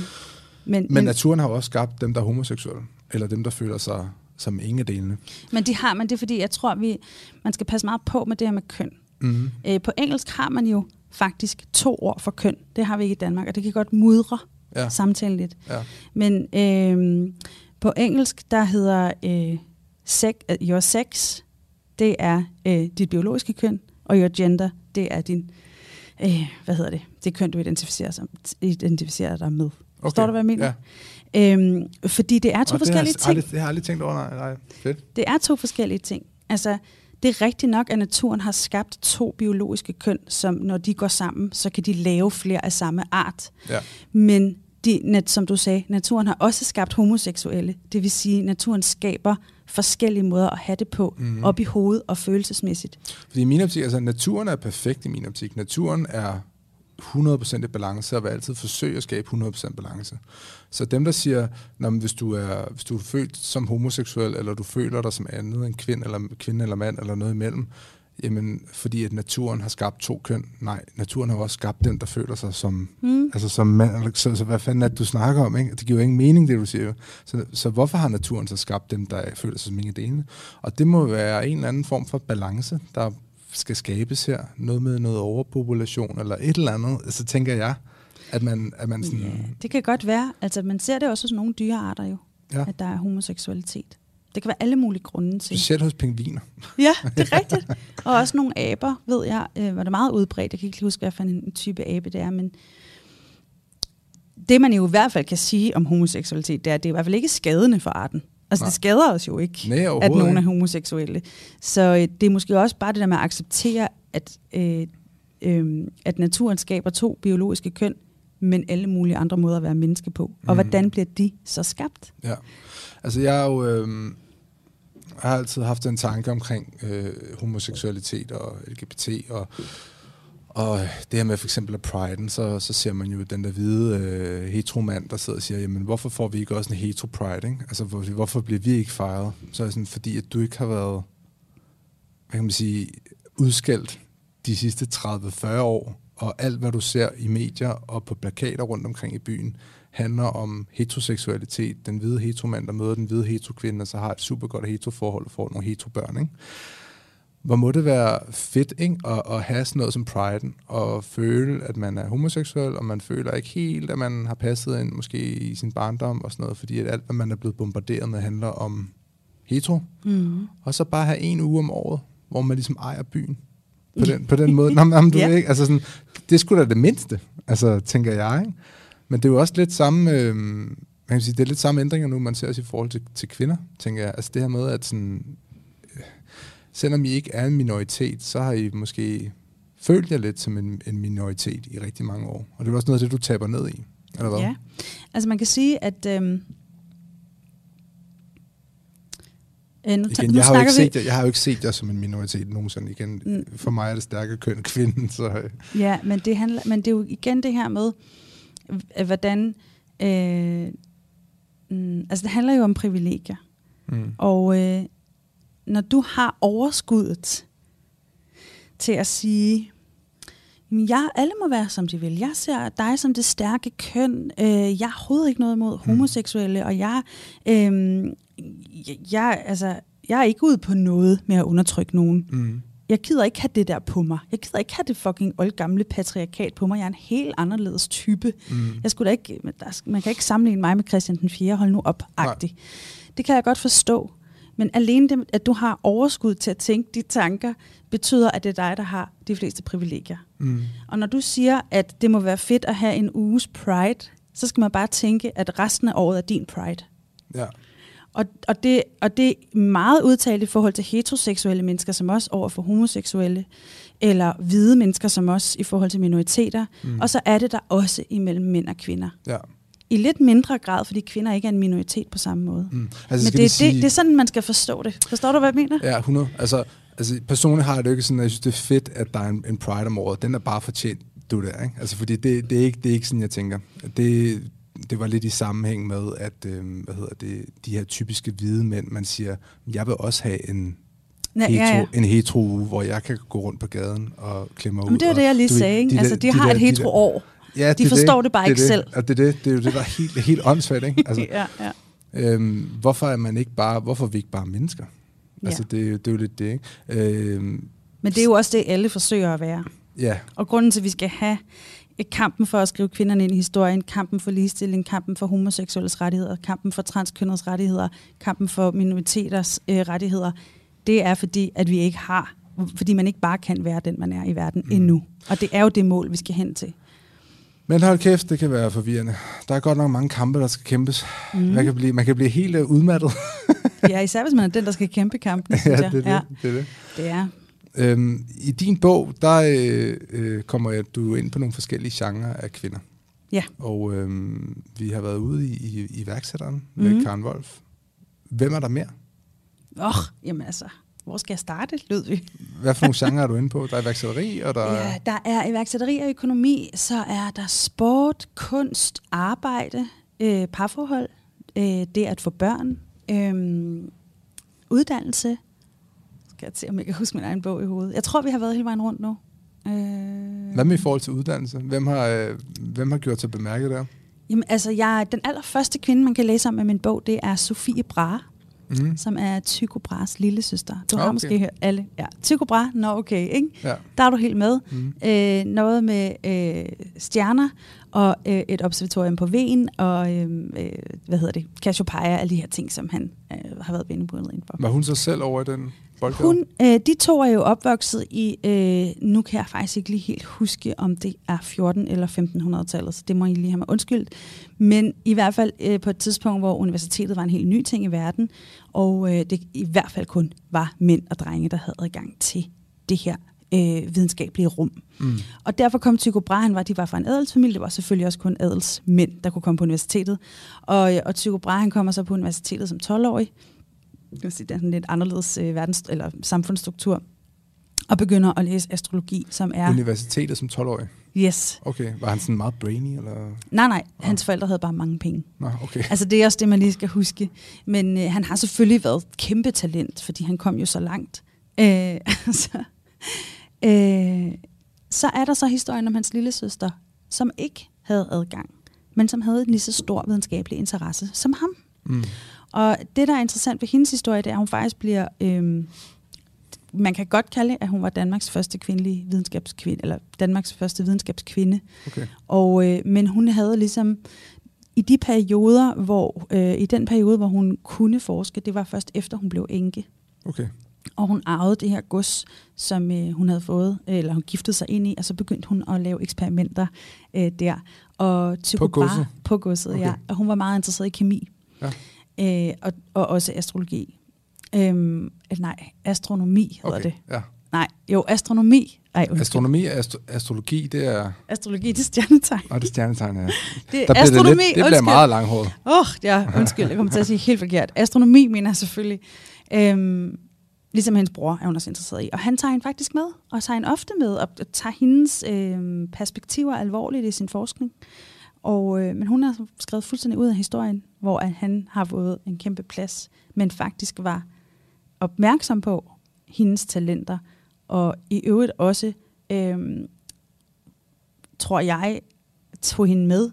Men, Men naturen har jo også skabt dem, der er homoseksuelle. Eller dem, der føler sig som ingen delene. men de har man det, er fordi jeg tror, vi man skal passe meget på med det her med køn. Mm-hmm. Øh, på engelsk har man jo faktisk to ord for køn. Det har vi ikke i Danmark, og det kan godt mudre Ja, samtalen lidt. ja. Men øh, på engelsk, der hedder øh, sex, øh, your sex, det er øh, dit biologiske køn, og your gender, det er din, øh, hvad hedder det, det køn, du identificerer, som, identificerer dig med. Okay. Forstår du, hvad jeg mener? Ja. Øhm, fordi det er to Og forskellige det har, ting. Aldrig, det har jeg aldrig tænkt over, nej. nej. Fedt. Det er to forskellige ting. Altså, det er rigtigt nok, at naturen har skabt to biologiske køn, som når de går sammen, så kan de lave flere af samme art. Ja. Men de, nat, som du sagde, naturen har også skabt homoseksuelle. Det vil sige, at naturen skaber forskellige måder at have det på, mm. op i hovedet og følelsesmæssigt. Fordi i min optik, altså naturen er perfekt i min optik. Naturen er 100% i balance, og vil altid forsøge at skabe 100% balance. Så dem, der siger, hvis, du er, hvis du er født som homoseksuel, eller du føler dig som andet end kvinde eller, kvinde eller mand, eller noget imellem, jamen, fordi at naturen har skabt to køn. Nej, naturen har også skabt den, der føler sig som, Mm. altså som mand. Så, så hvad fanden er det, du snakker om? Ikke? Det giver jo ingen mening, det du siger. Så, så hvorfor har naturen så skabt dem, der føler sig som ingen delene? Og det må være en eller anden form for balance, der skal skabes her. Noget med noget overpopulation eller et eller andet. Så tænker jeg, at man, at man sådan... Ja, det kan godt være. Altså, man ser det også hos nogle dyrearter jo, Ja. at der er homoseksualitet. Det kan være alle mulige grunde til. Specielt hos pingviner. Ja, det er rigtigt. Og også nogle aber, ved jeg, øh, var det meget udbredt. Jeg kan ikke lige huske, hvad for en type abe det er, men det man jo i hvert fald kan sige om homoseksualitet, det er, at det er i hvert fald ikke skadende for arten. Altså, Nej. det skader os jo ikke, Nej, at nogen er homoseksuelle. Så øh, det er måske også bare det der med at acceptere, at, øh, øh, at naturen skaber to biologiske køn, men alle mulige andre måder at være menneske på. Og Mm. hvordan bliver de så skabt? Ja. Altså, jeg er jo... Øh, jeg har altid haft en tanke omkring øh, homoseksualitet og LGBT, og, og det her med for eksempel af priden, så, så ser man jo den der hvide øh, heteromand, der sidder og siger, jamen hvorfor får vi ikke også en hetero-pride, ikke? Altså, hvor, hvorfor bliver vi ikke fejret? Så er det sådan, fordi at du ikke har været, hvad kan man sige, udskældt de sidste 30-40 år, og alt, hvad du ser i medier og på plakater rundt omkring i byen, handler om heteroseksualitet. Den hvide heteromand, der møder den hvide heterokvinde, og så har et super godt heteroforhold og får nogle heterobørn. Ikke? Hvor må det være fedt ikke? At, at have sådan noget som priden, og føle, at man er homoseksuel, og man føler ikke helt, at man har passet ind måske i sin barndom og sådan noget, fordi at alt, hvad man er blevet bombarderet med, handler om hetero. Mm. Og så bare have en uge om året, hvor man ligesom ejer byen. På den, på den måde. Nå, men, du Ja. ikke, altså sådan, det er sgu da det mindste, altså, tænker jeg. Ikke? Men det er jo også lidt samme, øh, man kan sige, det er lidt samme ændringer nu, man ser også i forhold til, til kvinder, tænker jeg. Altså det her med, at sådan, øh, selvom I ikke er en minoritet, så har I måske følt jer lidt som en, en minoritet i rigtig mange år. Og det er også noget af det, du taber ned i, eller hvad? Ja, altså man kan sige, at... Øhm, øh, nu, Igen, jeg, har jo ikke set jer, jeg har jo ikke set jer som en minoritet nogensinde. Igen, Mm. for mig er det stærke køn kvinden, så øh, ja, men det, handler, men det er jo igen det her med, øh, hvordan... Øh, mm, altså det handler jo om privilegier. mm. Og øh, når du har overskuddet til at sige, "Jamen, jeg, alle må være som de vil. Jeg ser dig som det stærke køn. Øh, jeg har overhovedet ikke noget imod homoseksuelle, og jeg, øh, jeg, altså, jeg er ikke ude på noget med at undertrykke nogen. Mm. Jeg gider ikke have det der på mig. Jeg gider ikke have det fucking oldgamle patriarkat på mig. Jeg er en helt anderledes type. Mm. Jeg skulle da ikke, man kan ikke sammenligne mig med Christian den 4. Hold nu op, agtig. Det kan jeg godt forstå. Men alene det, at du har overskud til at tænke de tanker, betyder, at det er dig, der har de fleste privilegier. Mm. Og når du siger, at det må være fedt at have en uges pride, så skal man bare tænke, at resten af året er din pride. Ja. Og, og, det, og det er meget udtalt i forhold til heteroseksuelle mennesker, som også over for homoseksuelle, eller hvide mennesker, som også i forhold til minoriteter. Mm. Og så er det der også imellem mænd og kvinder. ja. I lidt mindre grad, fordi kvinder ikke er en minoritet på samme måde. Mm. Men Altså, det, vi det, sige, det er sådan, man skal forstå det. Forstår du, hvad jeg mener? Ja, 100. Altså, altså personligt har jeg det ikke sådan, at jeg synes, det er fedt, at der er en, en Pride om året. Den er bare fortjent, du der, ikke? Altså, fordi det, det, er ikke, det er ikke sådan, jeg tænker. Det, det var lidt i sammenhæng med, at øh, hvad hedder det, de her typiske hvide mænd, man siger, jeg vil også have en, Ja, hetero, ja, ja. en hetero uge, hvor jeg kan gå rundt på gaden og klemme ud. Men det er og, det, jeg lige ved, sagde. Ikke? altså, de, har der- et hetero der- år. Ja, De forstår det bare er ikke det. selv. Og det er det, det er jo det, der er helt, helt åndssvagt, ikke? Altså, ja, ja. Øhm, hvorfor er man ikke bare, hvorfor er vi ikke bare mennesker? Ja. Altså, det, er jo- det er jo lidt det, ikke? Øhm, Men det er jo også det, alle forsøger at være. ja, Og grunden til, at vi skal have kampen for at skrive kvinderne ind i historien, kampen for ligestilling, kampen for homoseksuelles rettigheder, kampen for transkønnedes rettigheder, kampen for minoriteters øh, rettigheder, det er fordi, at vi ikke har, fordi man ikke bare kan være den, man er i verden mm. endnu. Og det er jo det mål, vi skal hen til. men hold kæft, det kan være forvirrende. Der er godt nok mange kampe, der skal kæmpes. Mm. Man, kan blive, man kan blive helt uh, udmattet. Ja, især hvis man er den, der skal kæmpe kampen, synes ja, jeg. det er det. Ja, det, er det. det er. Øhm, I din bog, der øh, øh, kommer du ind på nogle forskellige genrer af kvinder. Ja. Og øhm, vi har været ude i, i, i værksætteren med Mhm. Karen Wolf. Hvem er der mere? Åh, oh, jamen altså, hvor skal jeg starte, lød vi? Hvad for nogle genrer er du inde på? Der er iværksætteri, og der Ja, der er iværksætteri og økonomi, så er der sport, kunst, arbejde, øh, parforhold, øh, det at få børn, øh, uddannelse. Skal jeg se, om jeg kan huske min egen bog i hovedet. Jeg tror, vi har været hele vejen rundt nu. Øh, Hvad med i forhold til uddannelse? Hvem har, øh, hvem har gjort sig bemærket der? Jamen, altså, jeg, den allerførste kvinde, man kan læse om i min bog, det er Sofie Brahe, Mm. som er Tycho Brahes lille søster. Du har Okay. måske hørt alle. Ja, Tycho Brahe, nå okay, ikke? Ja. Der er du helt med. Mm. Øh, noget med øh, stjerner og øh, et observatorium på Ven og øh, øh, hvad hedder det, Cassiopeia, alle de her ting, som han øh, har været vendebrundet ind for. Var hun så selv over i den boldgade? Hun, øh, de to er jo opvokset i, øh, nu kan jeg faktisk ikke lige helt huske, om det er 14 eller 1500-tallet, så det må I lige have mig undskyldt. Men i hvert fald øh, på et tidspunkt, hvor universitetet var en helt ny ting i verden, og øh, det i hvert fald kun var mænd og drenge, der havde adgang til det her øh, videnskabelige rum. Mm. Og derfor kom Tycho Brahe, var, de var fra en adelsfamilie, det var selvfølgelig også kun adelsmænd, der kunne komme på universitetet. Og, og Tycho Brahe han kommer så på universitetet som 12-årig. Vil sige, det er en lidt anderledes øh, verdens, eller samfundsstruktur. Og begynder at læse astrologi, som er... Universitetet som 12-årig? Yes. Okay, var han sådan meget brainy? Eller? Nej, nej, hans forældre havde bare mange penge. Nå, okay. Altså det er også det, man lige skal huske. Men øh, han har selvfølgelig været et kæmpe talent, fordi han kom jo så langt. Øh, så, øh, så er der så historien om hans lille søster, som ikke havde adgang, men som havde en lige så stor videnskabelig interesse som ham. Mm. Og det, der er interessant ved hendes historie, det er, at hun faktisk bliver... Øh, man kan godt kalde, at hun var Danmarks første kvindelige videnskabskvinde, eller Danmarks første videnskabskvinde. Okay. Og, øh, men hun havde ligesom i de perioder, hvor øh, i den periode, hvor hun kunne forske, det var først efter hun blev enke. Okay. Og hun arvede det her gods, som øh, hun havde fået, eller hun giftede sig ind i, og så begyndte hun at lave eksperimenter øh, der. Og Tycho På godset? På godset, okay. ja. Og hun var meget interesseret i kemi. Ja. Øh, og, og også astrologi. Øhm, øh, nej, astronomi hedder okay. det. Ja. Nej, jo, astronomi. Ej, undskyld. Astronomi og astro- astrologi, det er... Astrologi, det er stjernetegn. Og det er stjernetegn, ja. Det er astronomi, det, lidt, det bliver meget langhåret. Åh, oh, ja, undskyld, jeg kommer til at sige helt forkert. Astronomi mener jeg selvfølgelig. Øhm, ligesom hendes bror er hun også interesseret i. Og han tager hende faktisk med, og tager hende ofte med, og tager hendes øhm, perspektiver alvorligt i sin forskning. Og, øh, men hun har skrevet fuldstændig ud af historien, hvor at han har fået en kæmpe plads, men faktisk var opmærksom på hendes talenter, og i øvrigt også, øhm, tror jeg, tog hende med,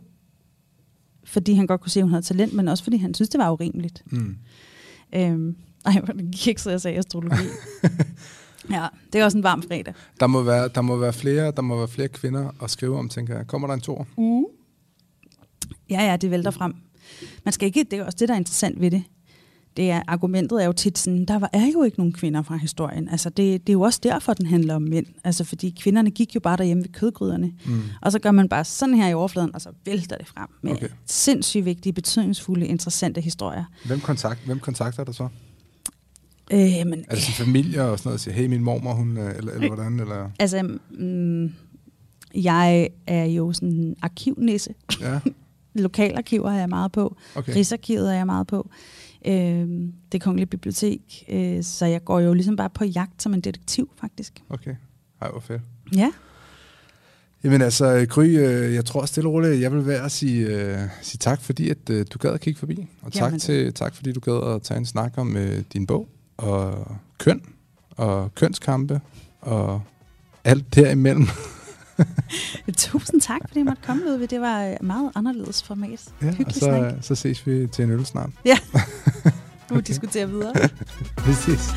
fordi han godt kunne se, at hun havde talent, men også fordi han synes, det var urimeligt. Mm. Øhm, ej, hvor kikset, jeg sagde astrologi. ja, det er også en varm fredag. Der må, være, der, må være flere, der må være flere kvinder at skrive om, tænker jeg. Kommer der en tor? Mm. Ja, ja, det vælter frem. Man skal ikke, det er også det, der er interessant ved det. Det er, argumentet er jo tit sådan, der var, er jo ikke nogen kvinder fra historien. Altså, det, det er jo også derfor, den handler om mænd. Altså, fordi kvinderne gik jo bare derhjemme ved kødgryderne. Mm. Og så gør man bare sådan her i overfladen, og så vælter det frem med Okay. sindssygt vigtige, betydningsfulde, interessante historier. Hvem, kontakt, hvem kontakter dig så? Øh, men, Er det sin familie og sådan noget, og siger, hey, min mormor, hun, øh, eller, eller hvordan? Eller? altså, mm, jeg er jo sådan en arkivnisse. Ja, Lokalarkiver er jeg meget på. okay. Rigsarkivet er jeg meget på. Øh, det kongelige bibliotek. Øh, så jeg går jo ligesom bare på jagt som en detektiv, faktisk. Okay. Ej, hvor fedt. Ja. Jamen altså, Gry, øh, jeg tror stille og roligt, jeg vil være at sige, øh, sige tak, fordi at, øh, du gad at kigge forbi. Og tak, Jamen. til, tak fordi du gad at tage en snak om øh, din bog, og køn, og kønskampe, og alt derimellem. Tusind tak, fordi jeg måtte komme ved. Det var et meget anderledes format. Ja, og så, snak. så ses vi til en øl snart. Nu diskuterer videre. Vi ses.